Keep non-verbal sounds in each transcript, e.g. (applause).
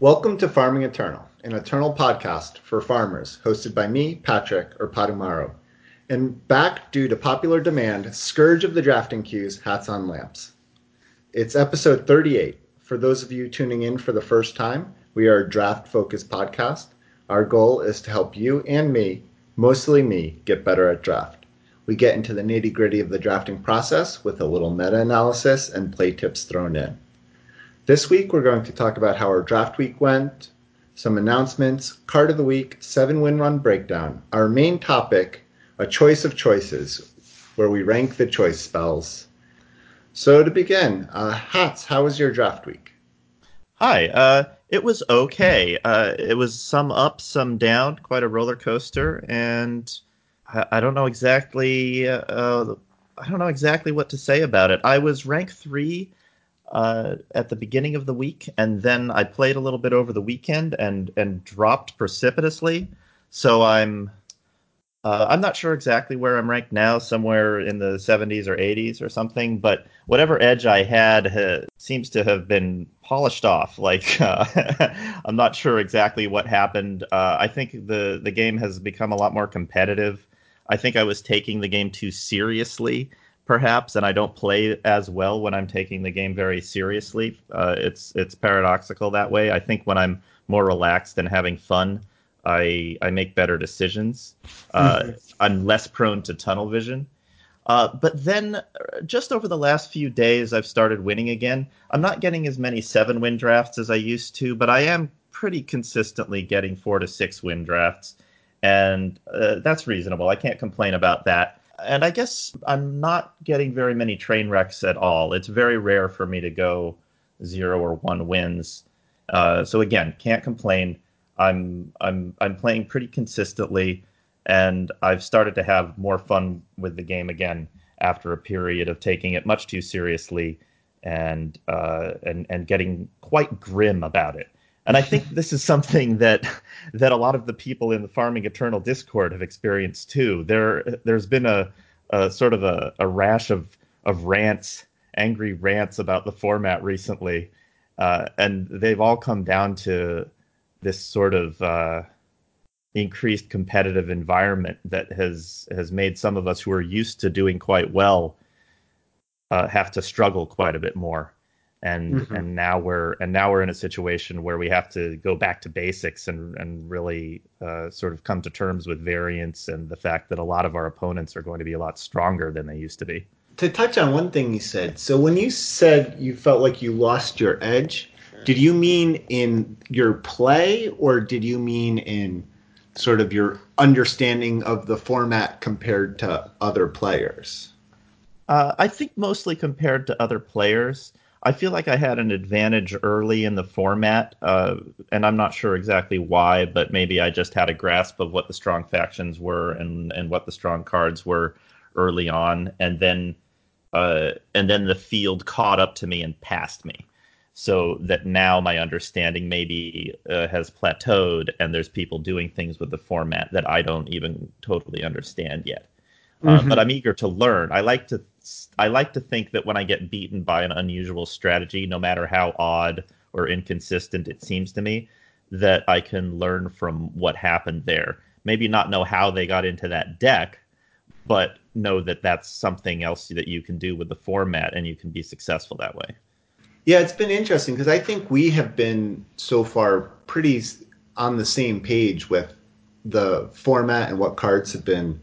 Welcome to Farming Eternal, an eternal podcast for farmers, hosted by me, Patrick, or Padumaro. And back due to popular demand, Scourge of the Drafting Queues Hats on Lamps. It's episode 38. For those of you tuning in for the first time, we are a draft focused podcast. Our goal is to help you and me, mostly me, get better at draft. We get into the nitty gritty of the drafting process with a little meta analysis and play tips thrown in. This week, we're going to talk about how our draft week went, some announcements, card of the week, seven win run breakdown. Our main topic, a choice of choices, where we rank the choice spells so to begin, uh, Hats, how was your draft week? Hi, uh, it was okay. Uh, it was some up, some down, quite a roller coaster, and I, I don't know exactly. Uh, I don't know exactly what to say about it. I was rank three uh, at the beginning of the week, and then I played a little bit over the weekend and and dropped precipitously. So I'm uh, I'm not sure exactly where I'm ranked now, somewhere in the 70s or 80s or something, but whatever edge I had ha- seems to have been polished off. Like, (laughs) uh, I'm not sure exactly what happened. Uh, I think the, the game has become a lot more competitive. I think I was taking the game too seriously, perhaps, and I don't play as well when I'm taking the game very seriously. Uh, it's, it's paradoxical that way. I think when I'm more relaxed and having fun, I I make better decisions. Uh, mm-hmm. I'm less prone to tunnel vision. Uh, but then, uh, just over the last few days, I've started winning again. I'm not getting as many seven win drafts as I used to, but I am pretty consistently getting four to six win drafts, and uh, that's reasonable. I can't complain about that. And I guess I'm not getting very many train wrecks at all. It's very rare for me to go zero or one wins. Uh, so again, can't complain. I'm I'm I'm playing pretty consistently, and I've started to have more fun with the game again after a period of taking it much too seriously and uh, and and getting quite grim about it. And I think this is something that that a lot of the people in the Farming Eternal Discord have experienced too. There there's been a, a sort of a, a rash of of rants, angry rants about the format recently, uh, and they've all come down to this sort of uh, increased competitive environment that has has made some of us who are used to doing quite well uh, have to struggle quite a bit more and mm-hmm. and now we're and now we're in a situation where we have to go back to basics and and really uh, sort of come to terms with variance and the fact that a lot of our opponents are going to be a lot stronger than they used to be. To touch on one thing you said, so when you said you felt like you lost your edge, did you mean in your play, or did you mean in sort of your understanding of the format compared to other players? Uh, I think mostly compared to other players. I feel like I had an advantage early in the format, uh, and I'm not sure exactly why, but maybe I just had a grasp of what the strong factions were and and what the strong cards were early on, and then uh, and then the field caught up to me and passed me so that now my understanding maybe uh, has plateaued and there's people doing things with the format that I don't even totally understand yet. Uh, mm-hmm. Uh, but I'm eager to learn. I like to I like to think that when I get beaten by an unusual strategy, no matter how odd or inconsistent it seems to me, that I can learn from what happened there. Maybe not know how they got into that deck, but know that that's something else that you can do with the format and you can be successful that way. Yeah, it's been interesting because I think we have been so far pretty on the same page with the format and what cards have been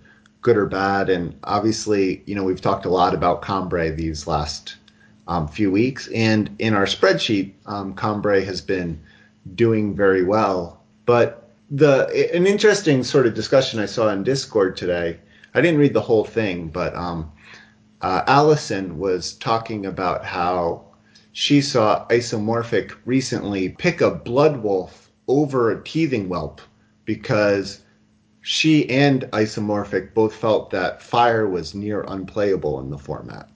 good or bad. And obviously, you know, we've talked a lot about Combrei these last um, few weeks. And in our spreadsheet, um, has been doing very well. But the an interesting sort of discussion I saw in Discord today. I didn't read the whole thing, but um, uh, Allison was talking about how she saw Isomorphic recently pick a blood wolf over a teething whelp because she and Isomorphic both felt that fire was near unplayable in the format.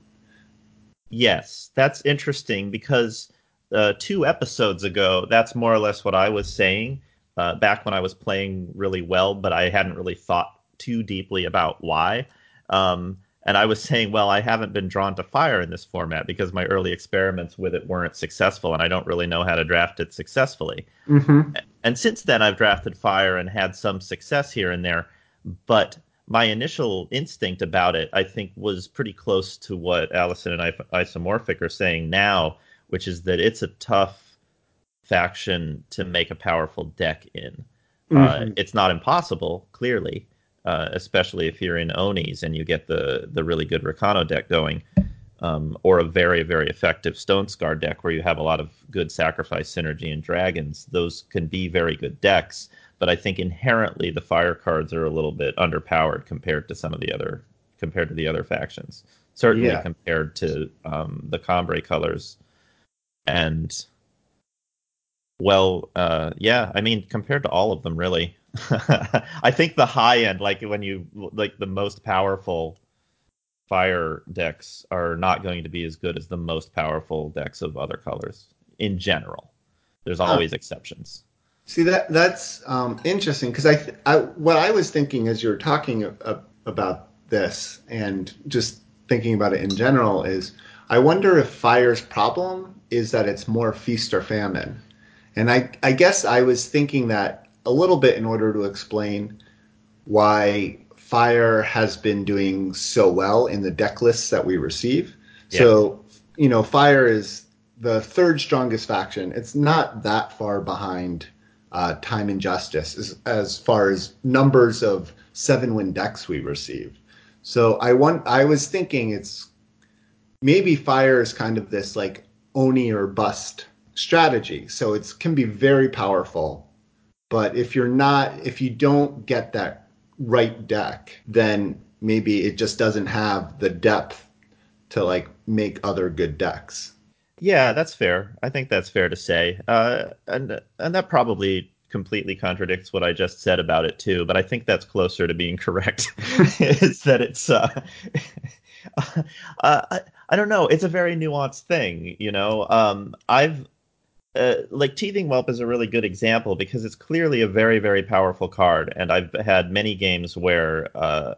Yes, that's interesting because uh, two episodes ago, that's more or less what I was saying uh, back when I was playing really well, but I hadn't really thought too deeply about why. Um, and I was saying, well, I haven't been drawn to fire in this format because my early experiments with it weren't successful, and I don't really know how to draft it successfully. Mm-hmm. And since then, I've drafted fire and had some success here and there, but my initial instinct about it, I think, was pretty close to what Allison and Isomorphic are saying now, which is that it's a tough faction to make a powerful deck in. Uh, mm-hmm. Uh, it's not impossible, clearly, uh, especially if you're in Onis and you get the the really good Rakano deck going, um, or a very very effective Stone Scar deck where you have a lot of good sacrifice synergy and dragons. Those can be very good decks, but I think inherently the fire cards are a little bit underpowered compared to some of the other compared to the other factions. Certainly yeah. compared to um, the Combrei colors, and well, uh, yeah, I mean compared to all of them really. (laughs) I think the high end, like when you like the most powerful fire decks, are not going to be as good as the most powerful decks of other colors in general. There's always huh. exceptions. See that that's um, interesting because I, I, what I was thinking as you were talking about this and just thinking about it in general is I wonder if fire's problem is that it's more feast or famine, and I I guess I was thinking that a little bit in order to explain why Fire has been doing so well in the deck lists that we receive. Yeah. So, you know, Fire is the third strongest faction. It's not that far behind uh, Time and Justice as, as far as numbers of seven win decks we receive. So I want I was thinking it's maybe Fire is kind of this like Oni or bust strategy. So it can be very powerful but if you're not, if you don't get that right deck, then maybe it just doesn't have the depth to like make other good decks. Yeah, that's fair. I think that's fair to say. Uh, and and that probably completely contradicts what I just said about it too. But I think that's closer to being (laughs) correct. is that it's uh, (laughs) uh, I, I don't know. It's a very nuanced thing. You know, um, I've uh, like Teething Whelp is a really good example because it's clearly a very very powerful card, and I've had many games where uh,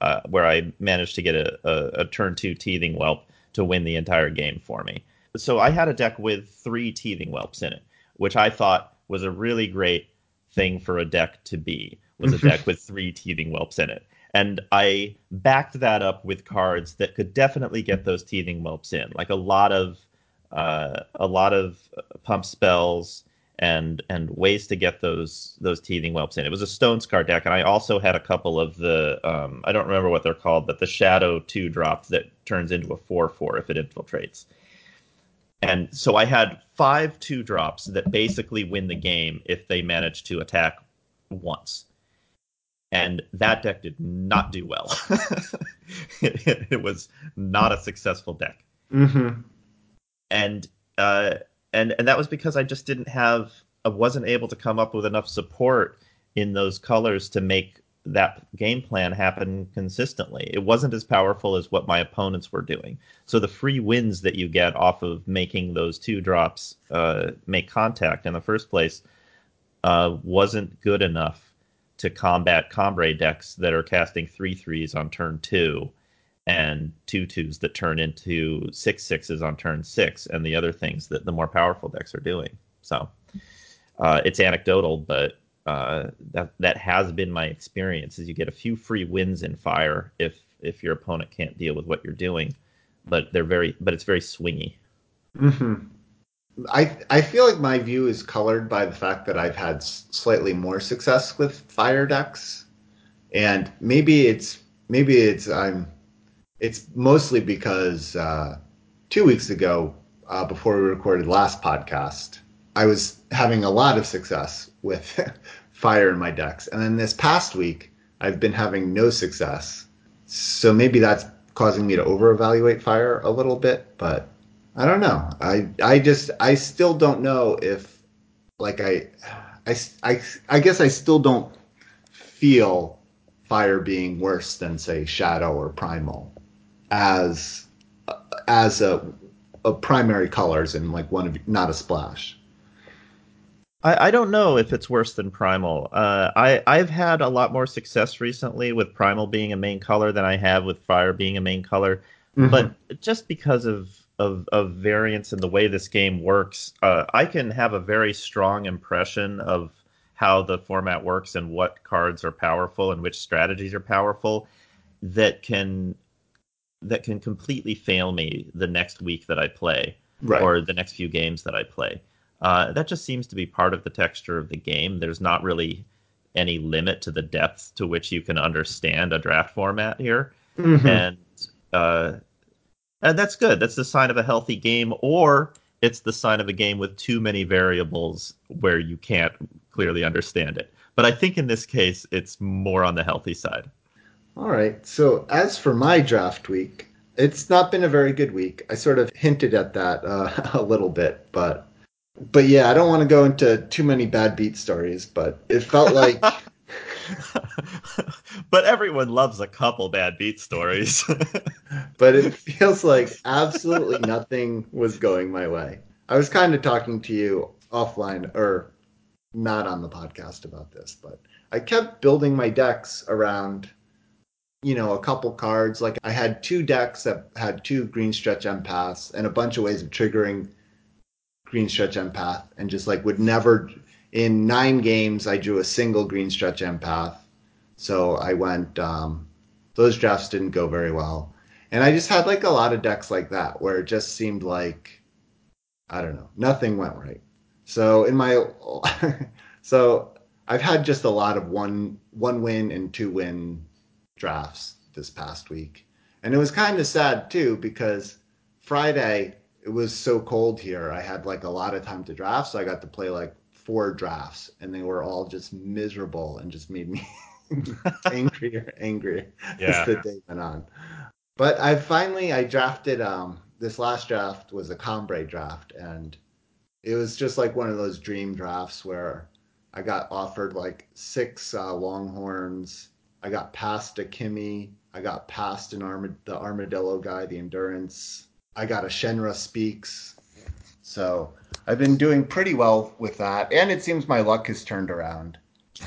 uh, where I managed to get a, a, a, turn two Teething Whelp to win the entire game for me. So I had a deck with three Teething Whelps in it, which I thought was a really great thing for a deck to be. Was a (laughs) deck with three Teething Whelps in it. And I backed that up with cards that could definitely get those teething whelps in, like a lot of uh, a lot of pump spells and and ways to get those those teething whelps in. It was a stone scar deck, and I also had a couple of the um, I don't remember what they're called, but the shadow two drop that turns into a four four if it infiltrates. And so I had five two drops that basically win the game if they manage to attack once. And that deck did not do well. (laughs) (laughs) it, it, was not a successful deck. Mm-hmm and uh, and and that was because I just didn't have I wasn't able to come up with enough support in those colors to make that game plan happen consistently. It wasn't as powerful as what my opponents were doing. So the free wins that you get off of making those two drops uh, make contact in the first place uh, wasn't good enough to combat Combrei decks that are casting three threes on turn two and two twos that turn into six sixes on turn six, and the other things that the more powerful decks are doing. So uh, it's anecdotal, but uh, that that has been my experience. Is you get a few free wins in fire if if your opponent can't deal with what you're doing, but they're very but it's very swingy. hmm I I feel like my view is colored by the fact that I've had slightly more success with fire decks, and maybe it's maybe it's I'm it's mostly because uh, two weeks ago, uh, before we recorded last podcast, I was having a lot of success with (laughs) fire in my decks, and then this past week, I've been having no success. So maybe that's causing me to over-evaluate fire a little bit, but I don't know. I I just I still don't know if like I I I, I guess I still don't feel fire being worse than say shadow or primal as as a, a primary colors and like one of not a splash. I, I don't know if it's worse than Primal. Uh, I I've had a lot more success recently with Primal being a main color than I have with Fire being a main color. Mm-hmm. But just because of, of of variance in the way this game works, uh, I can have a very strong impression of how the format works and what cards are powerful and which strategies are powerful that can that can completely fail me the next week that I play right. or the next few games that I play. Uh, that just seems to be part of the texture of the game. There's not really any limit to the depth to which you can understand a draft format here, mm-hmm. and uh, and that's good. That's the sign of a healthy game, or it's the sign of a game with too many variables where you can't clearly understand it. But I think in this case, it's more on the healthy side. All right. So as for my draft week, it's not been a very good week. I sort of hinted at that uh, (laughs) a little bit, but but yeah, I don't want to go into too many bad beat stories, but it felt like. (laughs) but everyone loves a couple bad beat stories. (laughs) but it feels like absolutely nothing was going my way. I was kind of talking to you offline or not on the podcast about this, but I kept building my decks around, you know, a couple cards. Like I had two decks that had two green stretch empaths and a bunch of ways of triggering green stretch empath and just like would never in nine games I drew a single green stretch empath. So I went um, those drafts didn't go very well. And I just had like a lot of decks like that where it just seemed like I don't know, nothing went right. So in my (laughs) so I've had just a lot of one one win and two win drafts this past week. And it was kind of sad too because Friday it was so cold here. I had like a lot of time to draft, so I got to play like four drafts, and they were all just miserable and just made me (laughs) angrier, angrier yeah. as the day went on. But I finally I drafted. Um, this last draft was a Combrei draft, and it was just like one of those dream drafts where I got offered like six uh, Longhorns. I got past a Kimmy. I got past an the Armadillo guy, the Endurance. I got a Shenra Speaks. So I've been doing pretty well with that, and it seems my luck has turned around.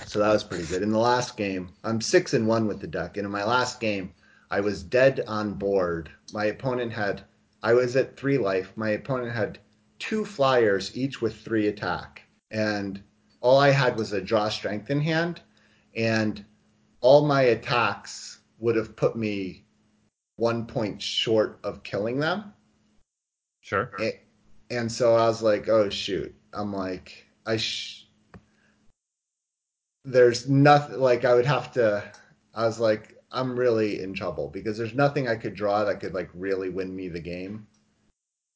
So that was pretty good. In the last game, I'm six and one with the deck, and in my last game, I was dead on board. My opponent had, I was at three life. My opponent had two flyers, each with three attack, and all I had was a draw strength in hand, and all my attacks would have put me one point short of killing them. Sure. and so I was like, oh shoot. I'm like, I sh- there's nothing like I would have to I was like, I'm really in trouble because there's nothing I could draw that could like really win me the game.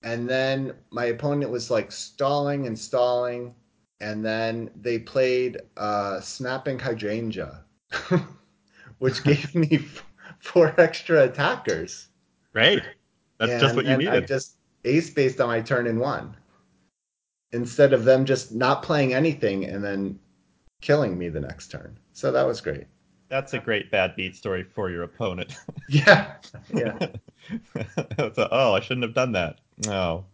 And then my opponent was like stalling and stalling, and then they played uh, snapping hydrangea, (laughs) which gave me f- (laughs) four extra attackers. Right. That's and, just what you needed. I just ace based on my turn in one instead of them just not playing anything and then killing me the next turn. So that was great. That's a great bad beat story for your opponent. (laughs) yeah. Yeah. a, oh, I shouldn't have done that. No.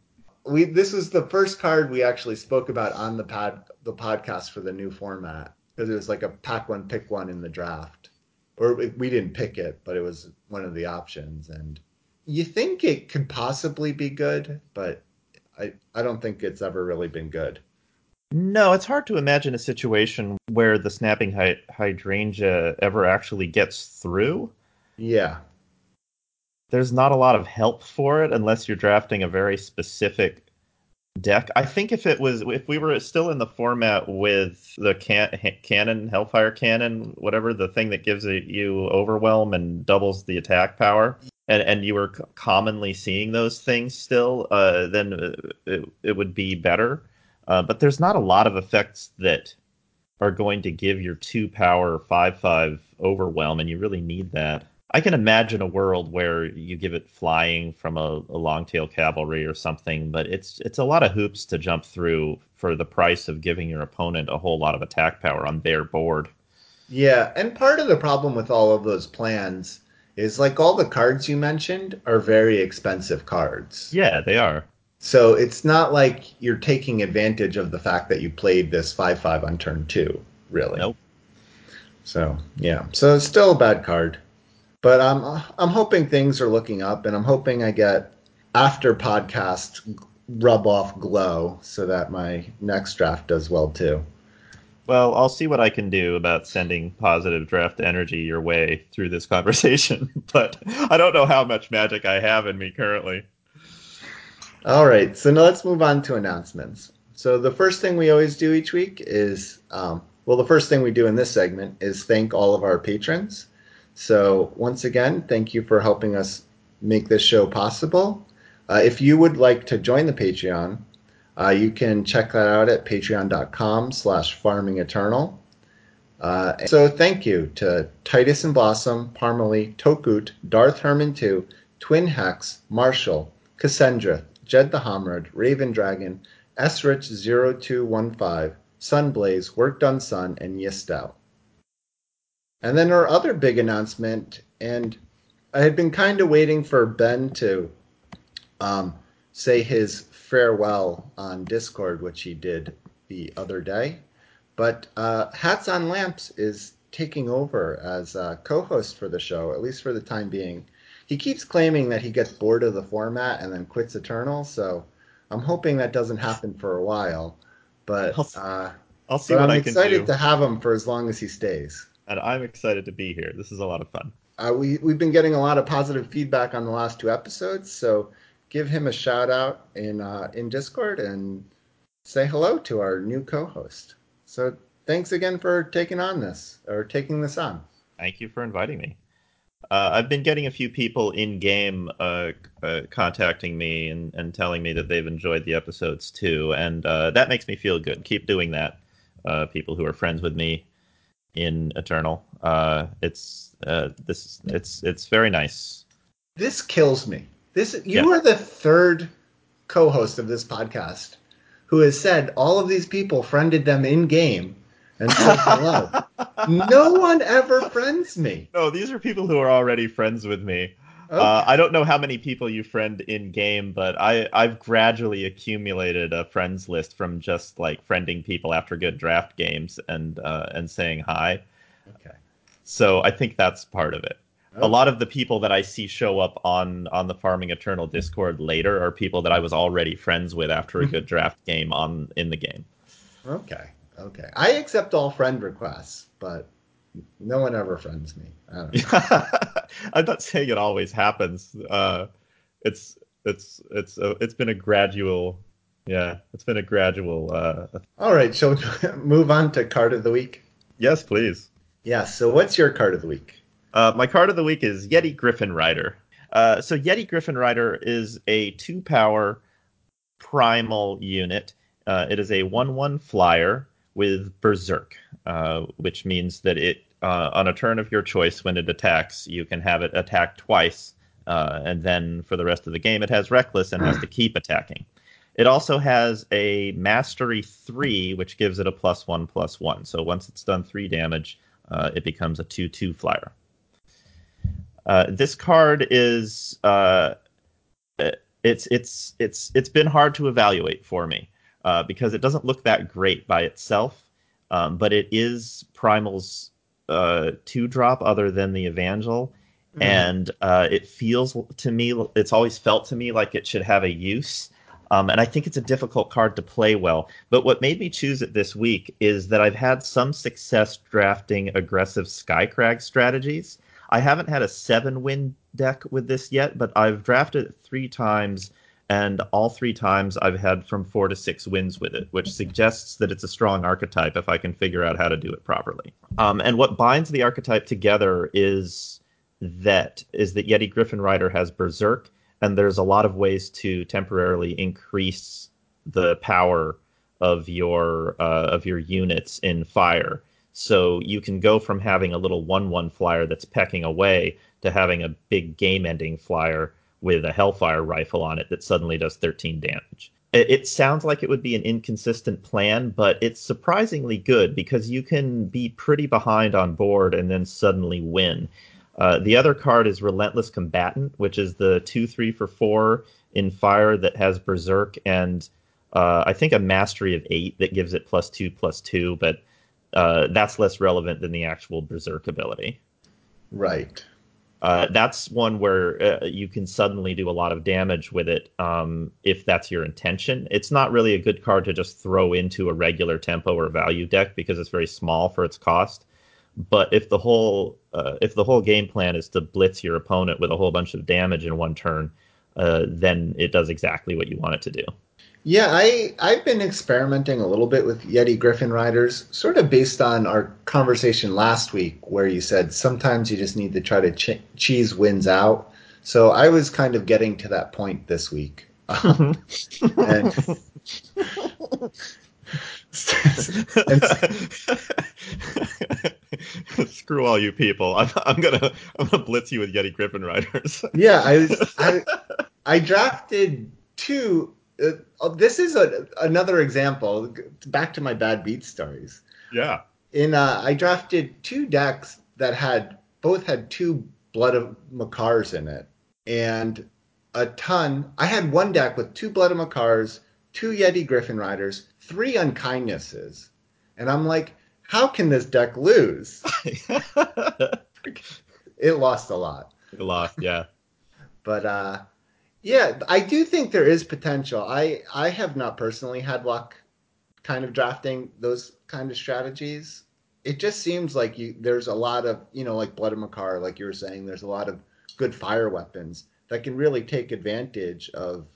We this was the first card we actually spoke about on the pod the podcast for the new format because it was like a pack one pick one in the draft. Or we didn't pick it, but it was one of the options and you think it could possibly be good, but I I don't think it's ever really been good. No, it's hard to imagine a situation where the snapping hy- hydrangea ever actually gets through. Yeah. There's not a lot of help for it unless you're drafting a very specific deck. I think if it was if we were still in the format with the can, cannon, Hellfire cannon, whatever the thing that gives it you overwhelm and doubles the attack power, and and you were commonly seeing those things still, uh, then uh, it, it would be better. Uh, but there's not a lot of effects that are going to give your two power five five overwhelm, and you really need that. I can imagine a world where you give it flying from a, a long tail cavalry or something, but it's it's a lot of hoops to jump through for the price of giving your opponent a whole lot of attack power on their board. Yeah, and part of the problem with all of those plans is like all the cards you mentioned are very expensive cards. Yeah, they are. So it's not like you're taking advantage of the fact that you played this 5 5 on turn two, really. Nope. So, yeah. So it's still a bad card. But I'm, I'm hoping things are looking up, and I'm hoping I get after podcast rub off glow so that my next draft does well too. Well, I'll see what I can do about sending positive draft energy your way through this conversation, (laughs) but I don't know how much magic I have in me currently. All right, so now let's move on to announcements. So the first thing we always do each week is, um, well, the first thing we do in this segment is thank all of our patrons. So once again, thank you for helping us make this show possible. Uh, if you would like to join the Patreon, uh, you can check that out at patreon.com slash farmingeternal. Uh, so thank you to Titus and Blossom, Parmalee, Tokut, Darth Herman 2, Twin Hex, Marshall, Cassandra, Jed the Homrad, Raven Dragon, Esrich0215, Sunblaze, Work Done Sun, and Yistow. And then our other big announcement, and I had been kind of waiting for Ben to um, say his farewell on Discord, which he did the other day. But uh, Hats on Lamps is taking over as a co-host for the show, at least for the time being. He keeps claiming that he gets bored of the format and then quits Eternal, so I'm hoping that doesn't happen for a while. But I'll, uh, I'll see but what I'm I can excited do, to have him for as long as he stays. And I'm excited to be here. This is a lot of fun. Uh, we we've been getting a lot of positive feedback on the last two episodes, so give him a shout out in uh, in Discord and say hello to our new co-host. So thanks again for taking on this or taking this on. Thank you for inviting me. Uh, I've been getting a few people in game uh, uh, contacting me and, and telling me that they've enjoyed the episodes too, and uh, that makes me feel good. Keep doing that. Uh, people who are friends with me in Eternal, uh, it's this it's it's very nice. This kills me. This you Yeah. are the third co-host of this podcast who has said all of these people friended them in game and said hello. (laughs) no one ever friends me. No, these are people who are already friends with me. Okay. Uh, I don't know how many people you friend in game, but I I've gradually accumulated a friends list from just like friending people after good draft games and uh, and saying hi. okay. So I think that's part of it. A lot of the people that I see show up on on the Farming Eternal Discord later are people that I was already friends with after a good draft game on in the game. Okay. Okay. I accept all friend requests, but no one ever friends me. (laughs) I don't know. I'm not saying it always happens. Uh, it's it's it's uh, it's been a gradual, yeah, it's been a gradual. Uh, All right. Shall we (laughs) move on to card of the week? yes, please. Yeah. So what's your card of the week? Uh, my card of the week is Yeti Griffin Rider. Uh, so Yeti Griffin Rider is a two power primal unit. Uh, it is a one one flyer with Berserk, uh, which means that it uh, on a turn of your choice when it attacks, you can have it attack twice, uh, and then for the rest of the game, it has Reckless and has to keep attacking. It also has a Mastery three, which gives it a plus one plus one. So once it's done three damage, uh, it becomes a two two flyer. Uh, this card is uh, it's it's it's it's been hard to evaluate for me uh, because it doesn't look that great by itself, um, but it is Primal's uh, two drop other than the Evangel, and uh, it feels to me it's always felt to me like it should have a use. Um, and I think it's a difficult card to play well. But what made me choose it this week is that I've had some success drafting aggressive Skycrag strategies. I haven't had a seven win deck with this yet, but I've drafted it three times, and all three times I've had from four to six wins with it, which suggests that it's a strong archetype if I can figure out how to do it properly. Um, and what binds the archetype together is that is that Yeti Griffin Rider has Berserk, and there's a lot of ways to temporarily increase the power of your uh, of your units in fire. So you can go from having a little one-one flyer that's pecking away to having a big game-ending flyer with a Hellfire rifle on it that suddenly does 13 damage. It, sounds like it would be an inconsistent plan, but it's surprisingly good because you can be pretty behind on board and then suddenly win. Uh, the other card is Relentless Combatant, which is the two three for four in fire that has berserk and uh, I think a mastery of eight that gives it plus two plus two, but uh, that's less relevant than the actual berserk ability. Right. Uh, that's one where uh, you can suddenly do a lot of damage with it um, if that's your intention. It's not really a good card to just throw into a regular tempo or value deck because it's very small for its cost. But if the whole uh, if the whole game plan is to blitz your opponent with a whole bunch of damage in one turn, uh, then it does exactly what you want it to do. Yeah, I I've been experimenting a little bit with Yeti Griffin Riders, sort of based on our conversation last week, where you said sometimes you just need to try to ch- cheese wins out. So I was kind of getting to that point this week, and (laughs) Screw all you people! I'm, I'm gonna I'm gonna blitz you with Yeti Griffin Riders. yeah, I was I, I drafted two uh, oh, this is a, another example. Back to my bad beat stories. Yeah. In uh, I drafted two decks that had both had two Blood of Makars in it, and a ton. I had one deck with two Blood of Makars, two Yeti Griffin Riders, three Unkindnesses, and I'm like, how can this deck lose? (laughs) it lost a lot. It lost, yeah. but uh, yeah, I do think there is potential. I I have not personally had luck kind of drafting those kind of strategies. It just seems like you there's a lot of, you know, like Blood of Makar, like you were saying, there's a lot of good fire weapons that can really take advantage of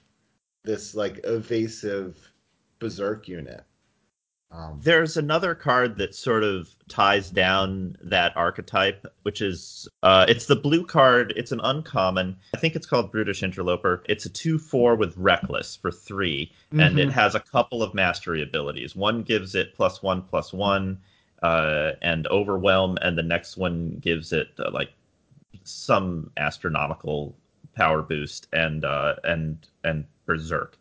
this like evasive berserk unit. Um, There's another card that sort of ties down that archetype, which is uh, it's the blue card. It's an uncommon. I think it's called Brutish Interloper. It's a two-four with Reckless for 3 mm-hmm. and it mm-hmm. has a couple of mastery abilities. One gives it plus one plus one uh, and Overwhelm, and the next one gives it uh, like some astronomical power boost and uh, and and Berserk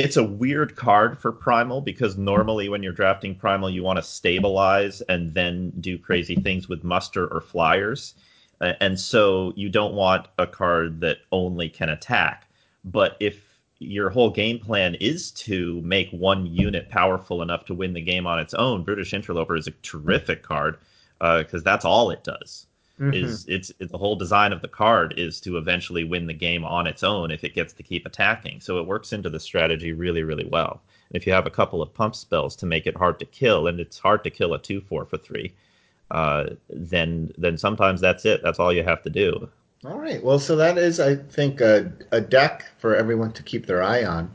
it's a weird card for primal because normally when you're drafting primal you want to stabilize and then do crazy things with muster or flyers. And so you don't want a card that only can attack. But if your whole game plan is to make one unit powerful enough to win the game on its own brutish interloper is a terrific card because uh, that's all it does Mm-hmm. Is it's, it's the whole design of the card is to eventually win the game on its own if it gets to keep attacking. So it works into the strategy really, really well. And if you have a couple of pump spells to make it hard to kill, and it's hard to kill a two four for three, uh, then then sometimes that's it. That's all you have to do. All right. Well, so that is, I think, a, a deck for everyone to keep their eye on.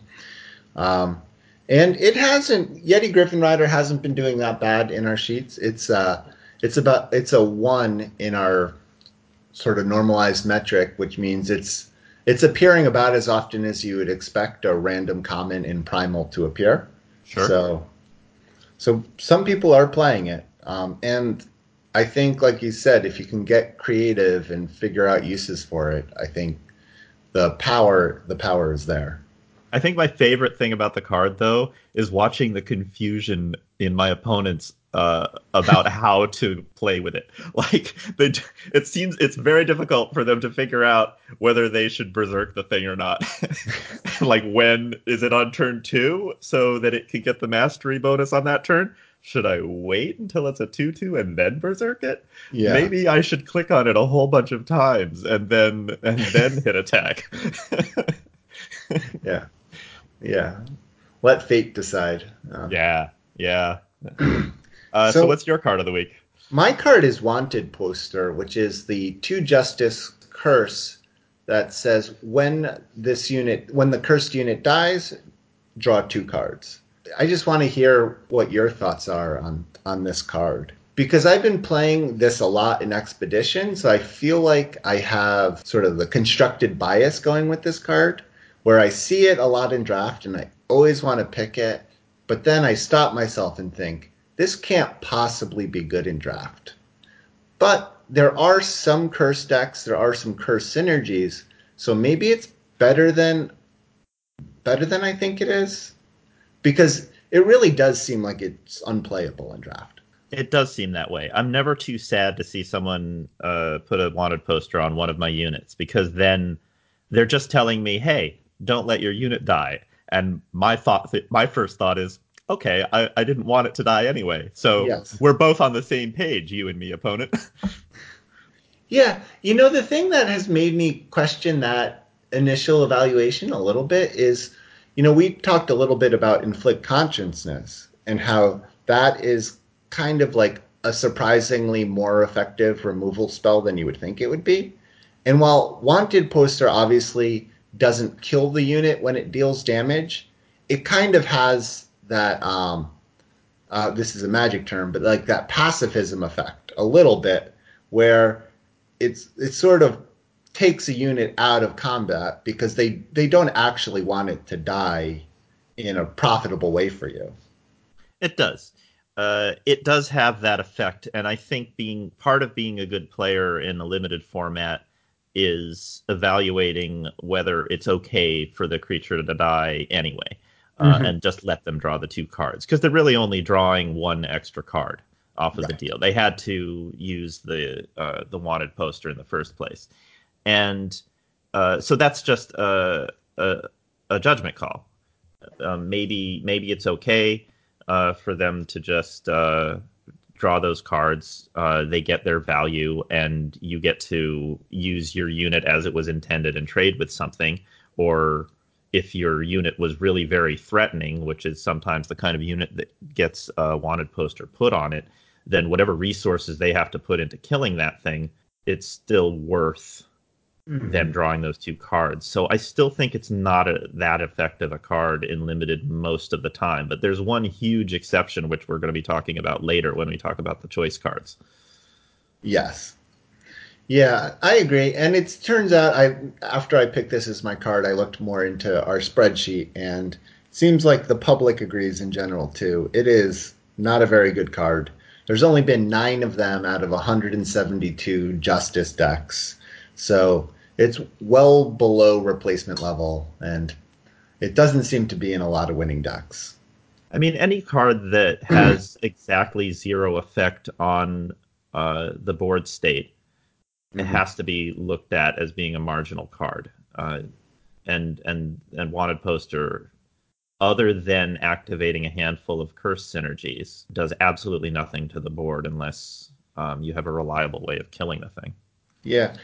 Um, and it hasn't Yeti Griffin Rider hasn't been doing that bad in our sheets. It's uh, it's about it's a one in our sort of normalized metric, which means it's it's appearing about as often as you would expect a random common in primal to appear. Sure. So, so some people are playing it, um, and I think, like you said, if you can get creative and figure out uses for it, I think the power the power is there. I think my favorite thing about the card, though, is watching the confusion in my opponents uh, about (laughs) how to play with it. (laughs) Like, they, it seems it's very difficult for them to figure out whether they should berserk the thing or not. (laughs) like, when is it on turn two so that it can get the mastery bonus on that turn? Should I wait until it's a two-two and then berserk it? Yeah. Maybe I should click on it a whole bunch of times and then and then hit attack. yeah. Yeah. Let fate decide. Um, yeah. Yeah. (clears throat) Uh, so, so, what's your card of the week? My card is Wanted Poster, which is the two justice curse that says when this unit, when the cursed unit dies, draw two cards. I just want to hear what your thoughts are on on this card because I've been playing this a lot in Expedition, so I feel like I have sort of the constructed bias going with this card where I see it a lot in draft and I always want to pick it, but then I stop myself and think, this can't possibly be good in draft. But there are some curse decks, there are some curse synergies, so maybe it's better than better than I think it is. Because it really does seem like it's unplayable in draft. It does seem that way. I'm never too sad to see someone uh, put a wanted poster on one of my units because then they're just telling me, hey, don't let your unit die. And my thought, my first thought is, okay, I, I didn't want it to die anyway. So yes. we're both on the same page, you and me, opponent. (laughs) yeah, you know the thing that has made me question that initial evaluation a little bit is, you know, we talked a little bit about inflict consciousness and how that is kind of like a surprisingly more effective removal spell than you would think it would be. And while Wanted Poster obviously doesn't kill the unit when it deals damage, it kind of has that um, uh, this is a magic term, but like that pacifism effect a little bit, where it's it sort of takes a unit out of combat because they they don't actually want it to die in a profitable way for you. It does. Uh, it does have that effect, and I think being part of being a good player in a limited format is evaluating whether it's okay for the creature to die anyway, uh, mm-hmm. and just let them draw the two cards because they're really only drawing one extra card off of right. the deal. They had to use the uh, the wanted poster in the first place, and uh, so that's just a, a, a judgment call. Um, maybe maybe it's okay uh, for them to just uh, draw those cards. Uh, they get their value, and you get to use your unit as it was intended and trade with something. Or if your unit was really very threatening, which is sometimes the kind of unit that gets a wanted poster put on it, then whatever resources they have to put into killing that thing, it's still worth mm-hmm. them drawing those two cards. So I still think it's not a, that effective a card in limited most of the time. But there's one huge exception, which we're going to be talking about later when we talk about the choice cards. Yes. Yeah, I agree. And it turns out I after I picked this as my card, I looked more into our spreadsheet and seems like the public agrees in general too. It is not a very good card. There's only been 9 of them out of 172 justice decks. So it's well below replacement level, and it doesn't seem to be in a lot of winning decks. I mean, any card that has (clears throat) exactly zero effect on uh, the board state mm-hmm. it has to be looked at as being a marginal card. Uh, and and and wanted poster, other than activating a handful of curse synergies, does absolutely nothing to the board unless um, you have a reliable way of killing the thing. Yeah,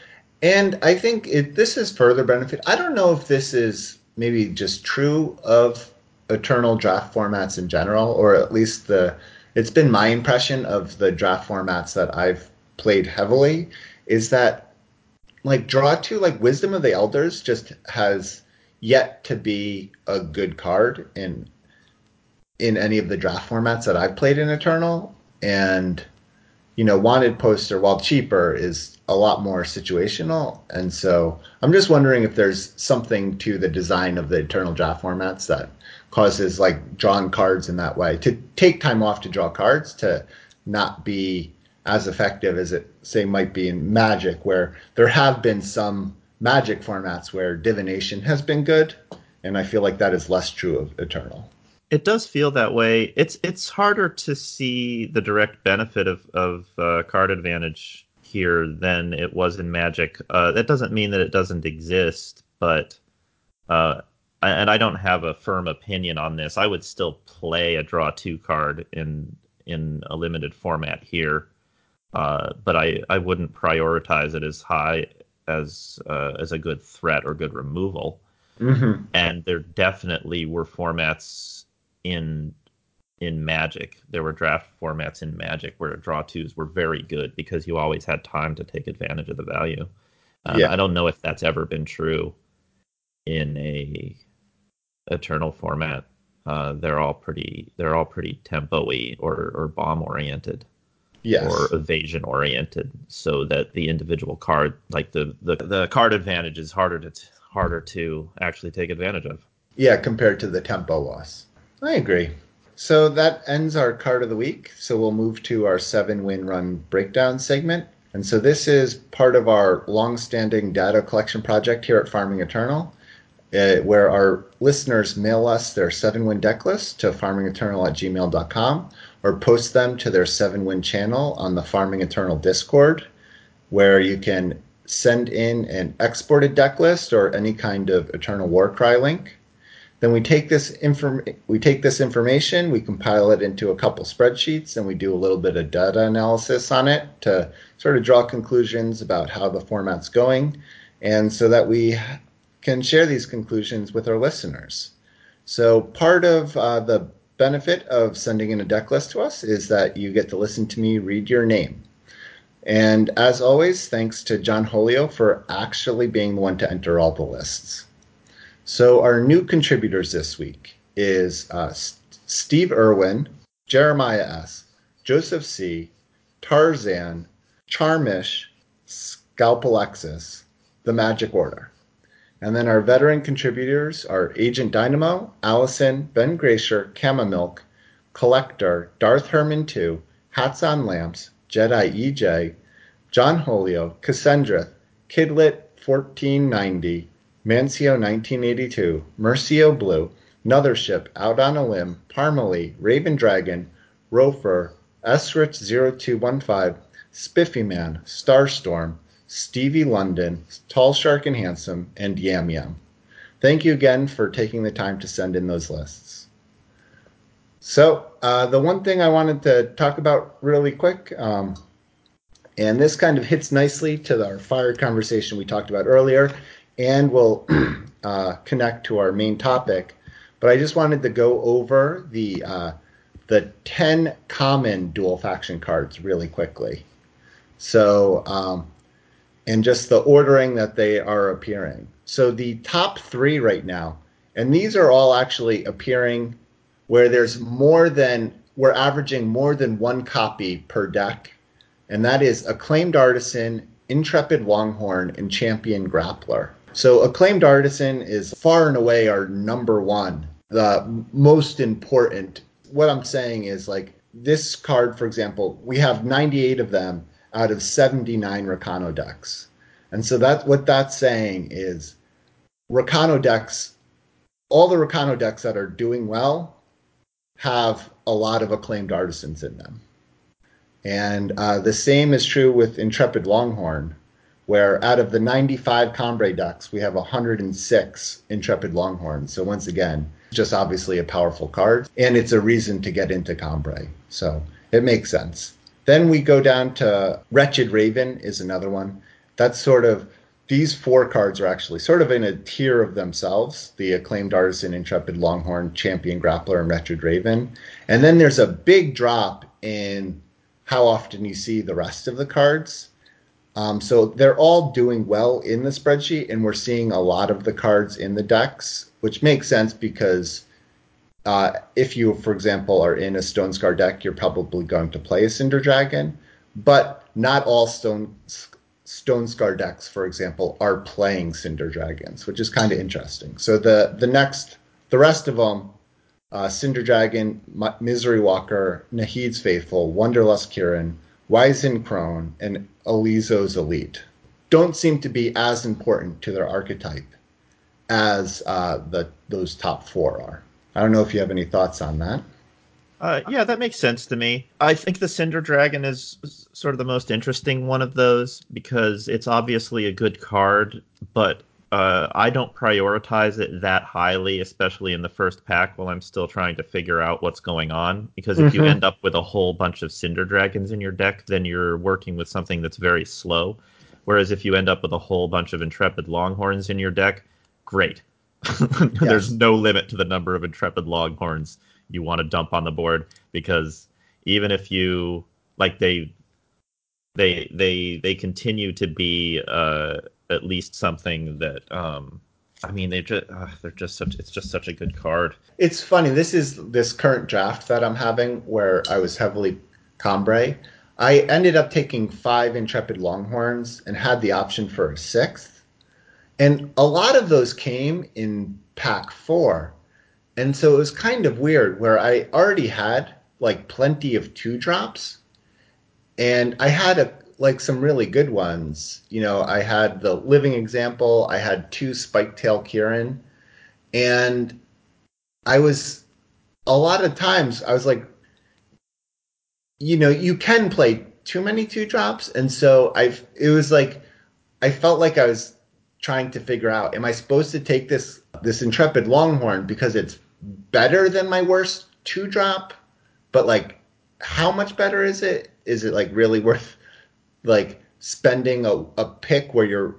and I think it, this is further benefit. I don't know if this is maybe just true of eternal draft formats in general, or at least the. It's been my impression of the draft formats that I've played heavily is that like draw two like wisdom of the elders just has yet to be a good card in in any of the draft formats that I've played in Eternal and you know wanted poster while cheaper is a lot more situational. And so I'm just wondering if there's something to the design of the eternal draft formats that causes like drawing cards in that way to take time off to draw cards to not be as effective as it say might be in magic where there have been some magic formats where divination has been good and i feel like that is less true of eternal it does feel that way it's it's harder to see the direct benefit of of uh, card advantage here than it was in Magic. Uh, that doesn't mean that it doesn't exist, but uh, and I don't have a firm opinion on this. I would still play a draw two card in in a limited format here, uh, but I I wouldn't prioritize it as high as uh, as a good threat or good removal. Mm-hmm. And there definitely were formats in in Magic. There were draft formats in Magic where draw twos were very good because you always had time to take advantage of the value. Uh, yeah. I don't know if that's ever been true in a Eternal format. Uh, they're all pretty they're all pretty tempo-y or, or bomb oriented. Yes. Or evasion oriented, so that the individual card, like the, the, the card advantage, is harder to harder to actually take advantage of. Yeah, compared to the tempo loss. I agree. So that ends our card of the week. So we'll move to our seven win run breakdown segment. And so this is part of our long-standing data collection project here at Farming Eternal, uh, where our listeners mail us their seven-win deck list to farmingeternal at gmail.com or post them to their seven-win channel on the Farming Eternal Discord, where you can send in an exported deck list or any kind of Eternal Warcry link. Then we take this inform- we take this information, we compile it into a couple spreadsheets, and we do a little bit of data analysis on it to sort of draw conclusions about how the format's going, and so that we can share these conclusions with our listeners. So part of uh, the benefit of sending in a deck list to us is that you get to listen to me read your name. And as always, thanks to John Holio for actually being the one to enter all the lists. So our new contributors this week is uh, Steve Irwin, Jeremiah S., Joseph C., Tarzan, Charmish, Scalpalexis, The Magic Order. And then our veteran contributors are Agent Dynamo, Allison, Ben Gracier, Camomilk, Collector, Darth Herman 2, Hats on Lamps, Jedi EJ, John Holio, Cassandra, Kidlit 1490, Mancio 1982, Mercio Blue, Nothership, Out on a Limb, Parmalee, Raven Dragon, Rofer, Esrich 0215, Spiffy Man, Starstorm, Stevie London, Tall Shark and Handsome, and Yam Yam. Thank you again for taking the time to send in those lists. So, uh, the one thing I wanted to talk about really quick, um, and this kind of hits nicely to our fire conversation we talked about earlier, and will (clears throat) uh, connect to our main topic. But I just wanted to go over the uh, the ten common dual faction cards really quickly. So, um, and just the ordering that they are appearing. So the top three right now, and these are all actually appearing where there's more than we're averaging more than one copy per deck, and that is acclaimed artisan, intrepid longhorn, and champion grappler. So acclaimed artisan is far and away our number one, the most important. What I'm saying is like this card, for example, we have 98 of them out of 79 Rakano decks. And so that what that's saying is Rakano decks, all the Rakano decks that are doing well have a lot of acclaimed artisans in them. And uh, the same is true with Intrepid Longhorn, where out of the 95 Combrei ducks, we have 106 Intrepid Longhorns. So once again, just obviously a powerful card, and it's a reason to get into Combrei. So it makes sense. Then we go down to Wretched Raven is another one. That's sort of these four cards are actually sort of in a tier of themselves the acclaimed artisan, intrepid longhorn, champion grappler, and wretched raven. And then there's a big drop in how often you see the rest of the cards. Um, so they're all doing well in the spreadsheet, and we're seeing a lot of the cards in the decks, which makes sense because uh, if you, for example, are in a Stone Scar deck, you're probably going to play a Cinder Dragon, but not all Stone Stone Scar decks, for example, are playing Cinder Dragons, which is kind of interesting. So the the next, the rest of them, uh, Cinder Dragon, M- Misery Walker, Nahid's Faithful, Wanderlust Kirin, Wizen and Alizo's Elite, don't seem to be as important to their archetype as uh, the those top four are. I don't know if you have any thoughts on that. Uh, yeah, that makes sense to me. I think the Cinder Dragon is sort of the most interesting one of those because it's obviously a good card, but uh, I don't prioritize it that highly, especially in the first pack while I'm still trying to figure out what's going on. Because if mm-hmm. you end up with a whole bunch of Cinder Dragons in your deck, then you're working with something that's very slow. Whereas if you end up with a whole bunch of Intrepid Longhorns in your deck, great. (laughs) There's no limit to the number of Intrepid Longhorns you want to dump on the board because even if you like they they they they continue to be uh, at least something that um, I mean they just uh, they're just such it's just such a good card. It's funny. This is this current draft that I'm having where I was heavily Combrei. I ended up taking five Intrepid Longhorns and had the option for a sixth. And a lot of those came in pack four. And so it was kind of weird where I already had like plenty of two drops and I had a like some really good ones. You know, I had the living example, I had two spike tail Kirin, and I was a lot of times I was like, you know, you can play too many two drops, and so I it was like I felt like I was trying to figure out: Am I supposed to take this this intrepid Longhorn because it's better than my worst two drop? But like, how much better is it? Is it like really (laughs) worth like spending a, a pick where you're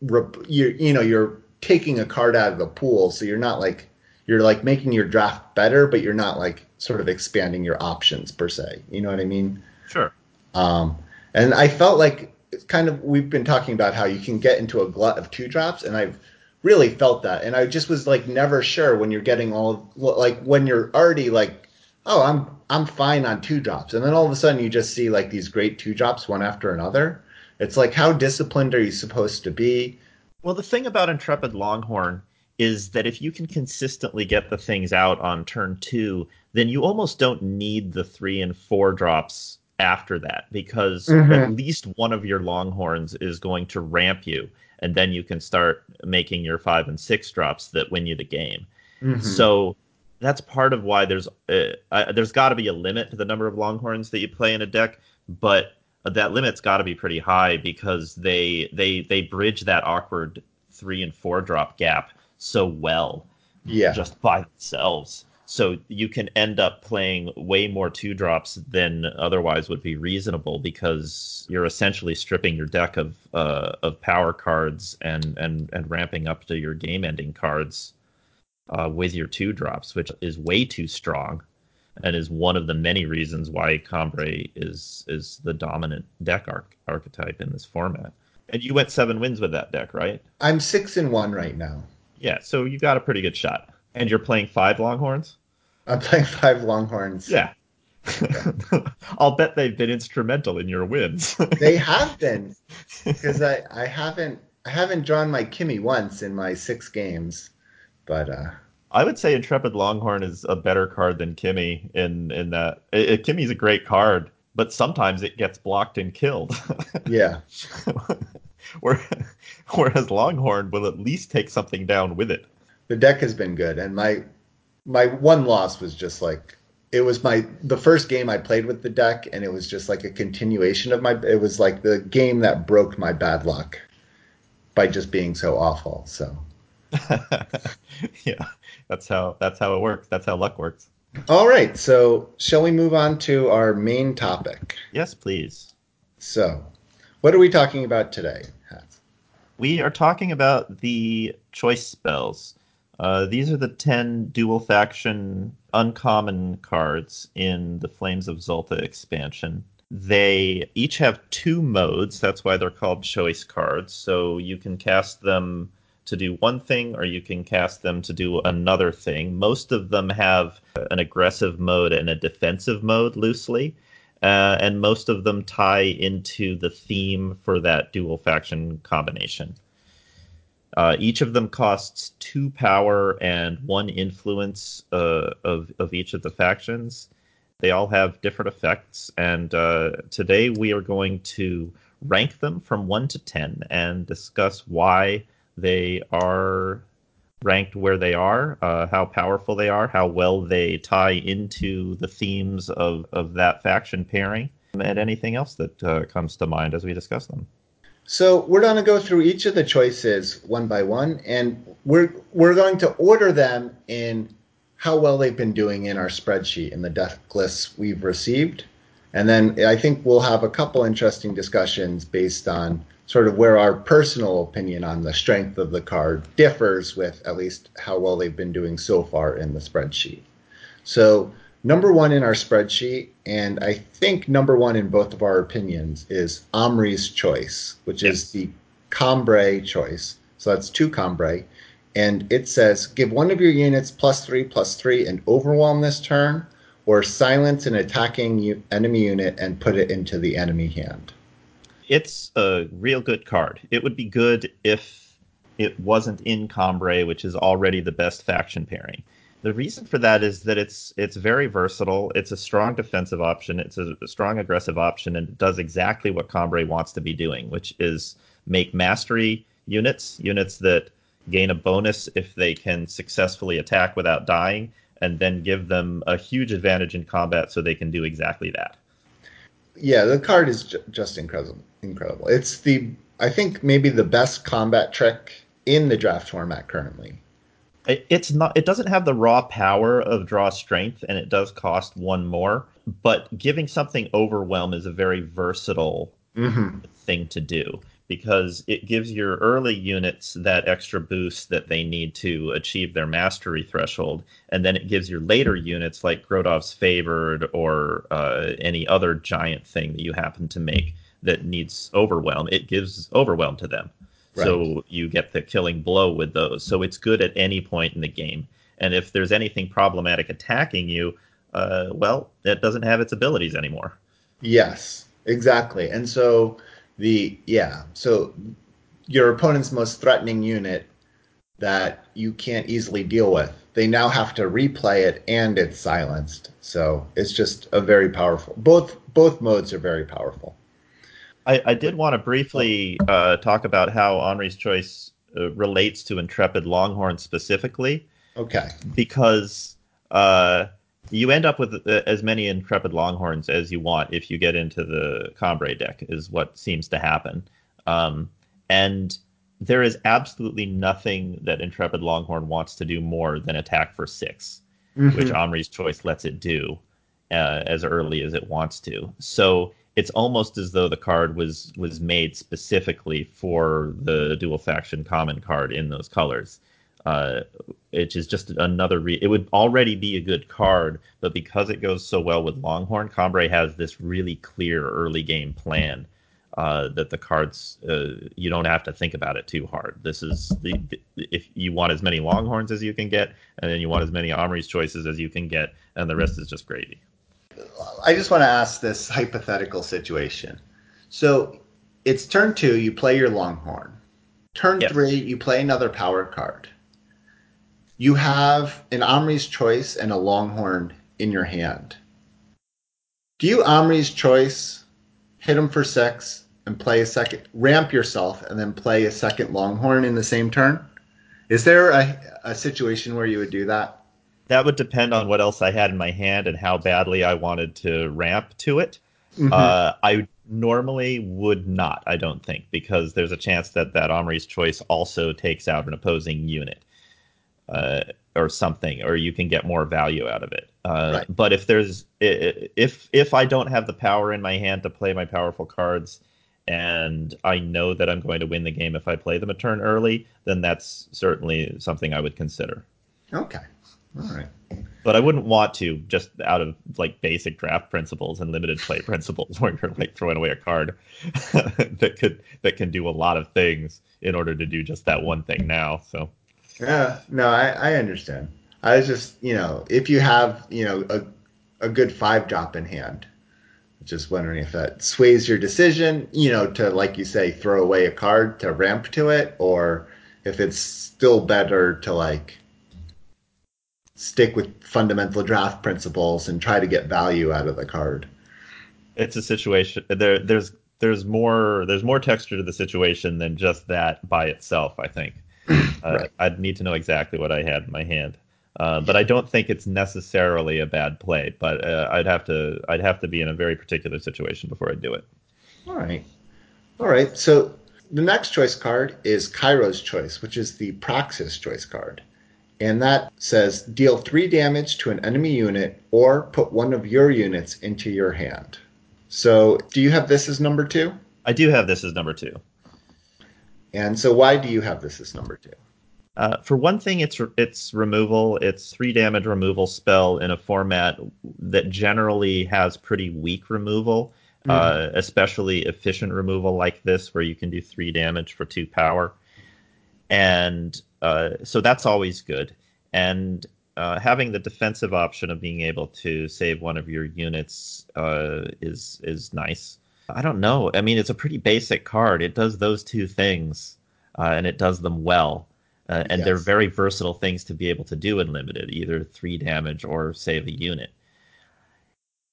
you're, you know you're taking a card out of the pool, so you're not like you're like making your draft better, but you're not like sort of expanding your options per se. You know what I mean? Sure. Um, and I felt like it's kind of we've been talking about how you can get into a glut of two drops, and I've really felt that. And I just was like never sure when you're getting all like when you're already like, oh, I'm I'm fine on two drops, and then all of a sudden you just see like these great two drops one after another. It's like how disciplined are you supposed to be? Well, the thing about Intrepid Longhorn is that if you can consistently get the things out on turn two, then you almost don't need the three and four drops after that because mm-hmm. at least one of your longhorns is going to ramp you and then you can start making your five and six drops that win you the game mm-hmm. so that's part of why there's uh, uh, there's got to be a limit to the number of longhorns that you play in a deck but that limit's got to be pretty high because they they they bridge that awkward three and four drop gap so well yeah. just by themselves. So you can end up playing way more two drops than otherwise would be reasonable because you're essentially stripping your deck of uh, of power cards and, and and ramping up to your game ending cards uh, with your two drops, which is way too strong and is one of the many reasons why Combrei is is the dominant deck arch- archetype in this format. And you went seven wins with that deck, right? I'm six and one right now. Yeah, so you got a pretty good shot. And you're playing five Longhorns? I'm playing five Longhorns. Yeah. (laughs) I'll bet they've been instrumental in your wins. (laughs) they have been, because I, I haven't I haven't drawn my Kimmy once in my six games, but uh, I would say Intrepid Longhorn is a better card than Kimmy in in that it, it, Kimmy's a great card, but sometimes it gets blocked and killed. (laughs) yeah. (laughs) Whereas Longhorn will at least take something down with it the deck has been good, and my my one loss was just like it was my the first game I played with the deck, and it was just like a continuation of my. It was like the game that broke my bad luck by just being so awful. So (laughs) yeah, that's how that's how it works. That's how luck works. All right, so shall we move on to our main topic? Yes, please. So, what are we talking about today, Hats? We are talking about the choice spells. Uh, these are the 10 dual faction uncommon cards in the Flames of Xulta expansion. They each have two modes. That's why they're called choice cards. So you can cast them to do one thing or you can cast them to do another thing. Most of them have an aggressive mode and a defensive mode loosely. Uh, and most of them tie into the theme for that dual faction combination. Uh, each of them costs two power and one influence uh, of of each of the factions. They all have different effects, and uh, today we are going to rank them from one to ten and discuss why they are ranked where they are, uh, how powerful they are, how well they tie into the themes of of that faction pairing, and anything else that uh, comes to mind as we discuss them. So we're going to go through each of the choices one by one, and we're we're going to order them in how well they've been doing in our spreadsheet in the deck lists we've received, and then I think we'll have a couple interesting discussions based on sort of where our personal opinion on the strength of the card differs with at least how well they've been doing so far in the spreadsheet. So number one in our spreadsheet, and I think number one in both of our opinions, is Omri's choice, which yes. is the Combrei choice. So that's two Combrei. And it says give one of your units plus three plus three and overwhelm this turn, or silence an attacking enemy unit and put it into the enemy hand. It's a real good card. It would be good if it wasn't in Combrei, which is already the best faction pairing. The reason for that is that it's it's very versatile. It's a strong defensive option. It's a, a strong aggressive option, and it does exactly what Combrei wants to be doing, which is make mastery units, units that gain a bonus if they can successfully attack without dying, and then give them a huge advantage in combat so they can do exactly that. Yeah, the card is ju- just incredible. Incredible. It's the I think maybe the best combat trick in the draft format currently. It, it's not. It doesn't have the raw power of draw strength, and it does cost one more. But giving something overwhelm is a very versatile Mm-hmm. thing to do because it gives your early units that extra boost that they need to achieve their mastery threshold, and then it gives your later units like Grodov's favored or uh, any other giant thing that you happen to make that needs overwhelm. It gives overwhelm to them, so you get the killing blow with those. So it's good at any point in the game, and if there's anything problematic attacking you, uh, well, it doesn't have its abilities anymore. Yes, exactly. And so the yeah, so your opponent's most threatening unit that you can't easily deal with, they now have to replay it and it's silenced. So it's just a very powerful. Both both modes are very powerful. I, I did want to briefly uh, talk about how Omri's Choice uh, relates to Intrepid Longhorn specifically, Okay. because uh, you end up with uh, as many Intrepid Longhorns as you want if you get into the Combrei deck, is what seems to happen. Um, and there is absolutely nothing that Intrepid Longhorn wants to do more than attack for 6 which Mhm. Omri's choice lets it do uh, as early as it wants to. So it's almost as though the card was was made specifically for the dual faction common card in those colors. Uh, which is just another. Re- it would already be a good card, but because it goes so well with Longhorn, Combrei has this really clear early game plan uh, that the cards uh, you don't have to think about it too hard. This is the, the if you want as many Longhorns as you can get, and then you want as many Omri's choices as you can get, and the rest is just gravy. I just want to ask this hypothetical situation. So it's turn two, you play your Longhorn. Turn Yes. three, you play another power card. You have an Omri's Choice and a Longhorn in your hand. Do you Omri's Choice, hit him for six, and play a second, ramp yourself, and then play a second Longhorn in the same turn? Is there a, a situation where you would do that? That would depend on what else I had in my hand and how badly I wanted to ramp to it. Mhm. Uh, I normally would not, I don't think, because there's a chance that that Omri's choice also takes out an opposing unit uh, or something, or you can get more value out of it. Uh, Right. But if there's if if I don't have the power in my hand to play my powerful cards, and I know that I'm going to win the game if I play them a turn early, then that's certainly something I would consider. okay. All right. But I wouldn't want to just out of like basic draft principles and limited play (laughs) principles, where you're like throwing away a card (laughs) that could that can do a lot of things in order to do just that one thing now. So Yeah, no, I, I understand. I was just, you know, if you have, you know, a, a good five drop in hand, just wondering if that sways your decision, you know, to, like you say, throw away a card to ramp to it, or if it's still better to, like, stick with fundamental draft principles and try to get value out of the card. it's a situation there there's there's more there's more texture to the situation than just that by itself. I think (clears throat) Right. I'd need to know exactly what I had in my hand. Uh, but I don't think it's necessarily a bad play. But uh, I'd have to I'd have to be in a very particular situation before I'd do it. All right. All right. So the next choice card is Kairos Choice, which is the Praxis choice card. And that says deal three damage to an enemy unit or put one of your units into your hand. So do you have this as number two? I do have this as number two. And so why do you have this as number two? Uh, for one thing, it's it's removal. It's three damage removal spell in a format that generally has pretty weak removal, uh, especially efficient removal like this, where you can do three damage for two power, and uh, so that's always good. And uh, having the defensive option of being able to save one of your units uh, is is nice. I don't know. I mean, it's a pretty basic card. It does those two things, uh, and it does them well. Uh, and they're very versatile things to be able to do in limited, either three damage or save a unit.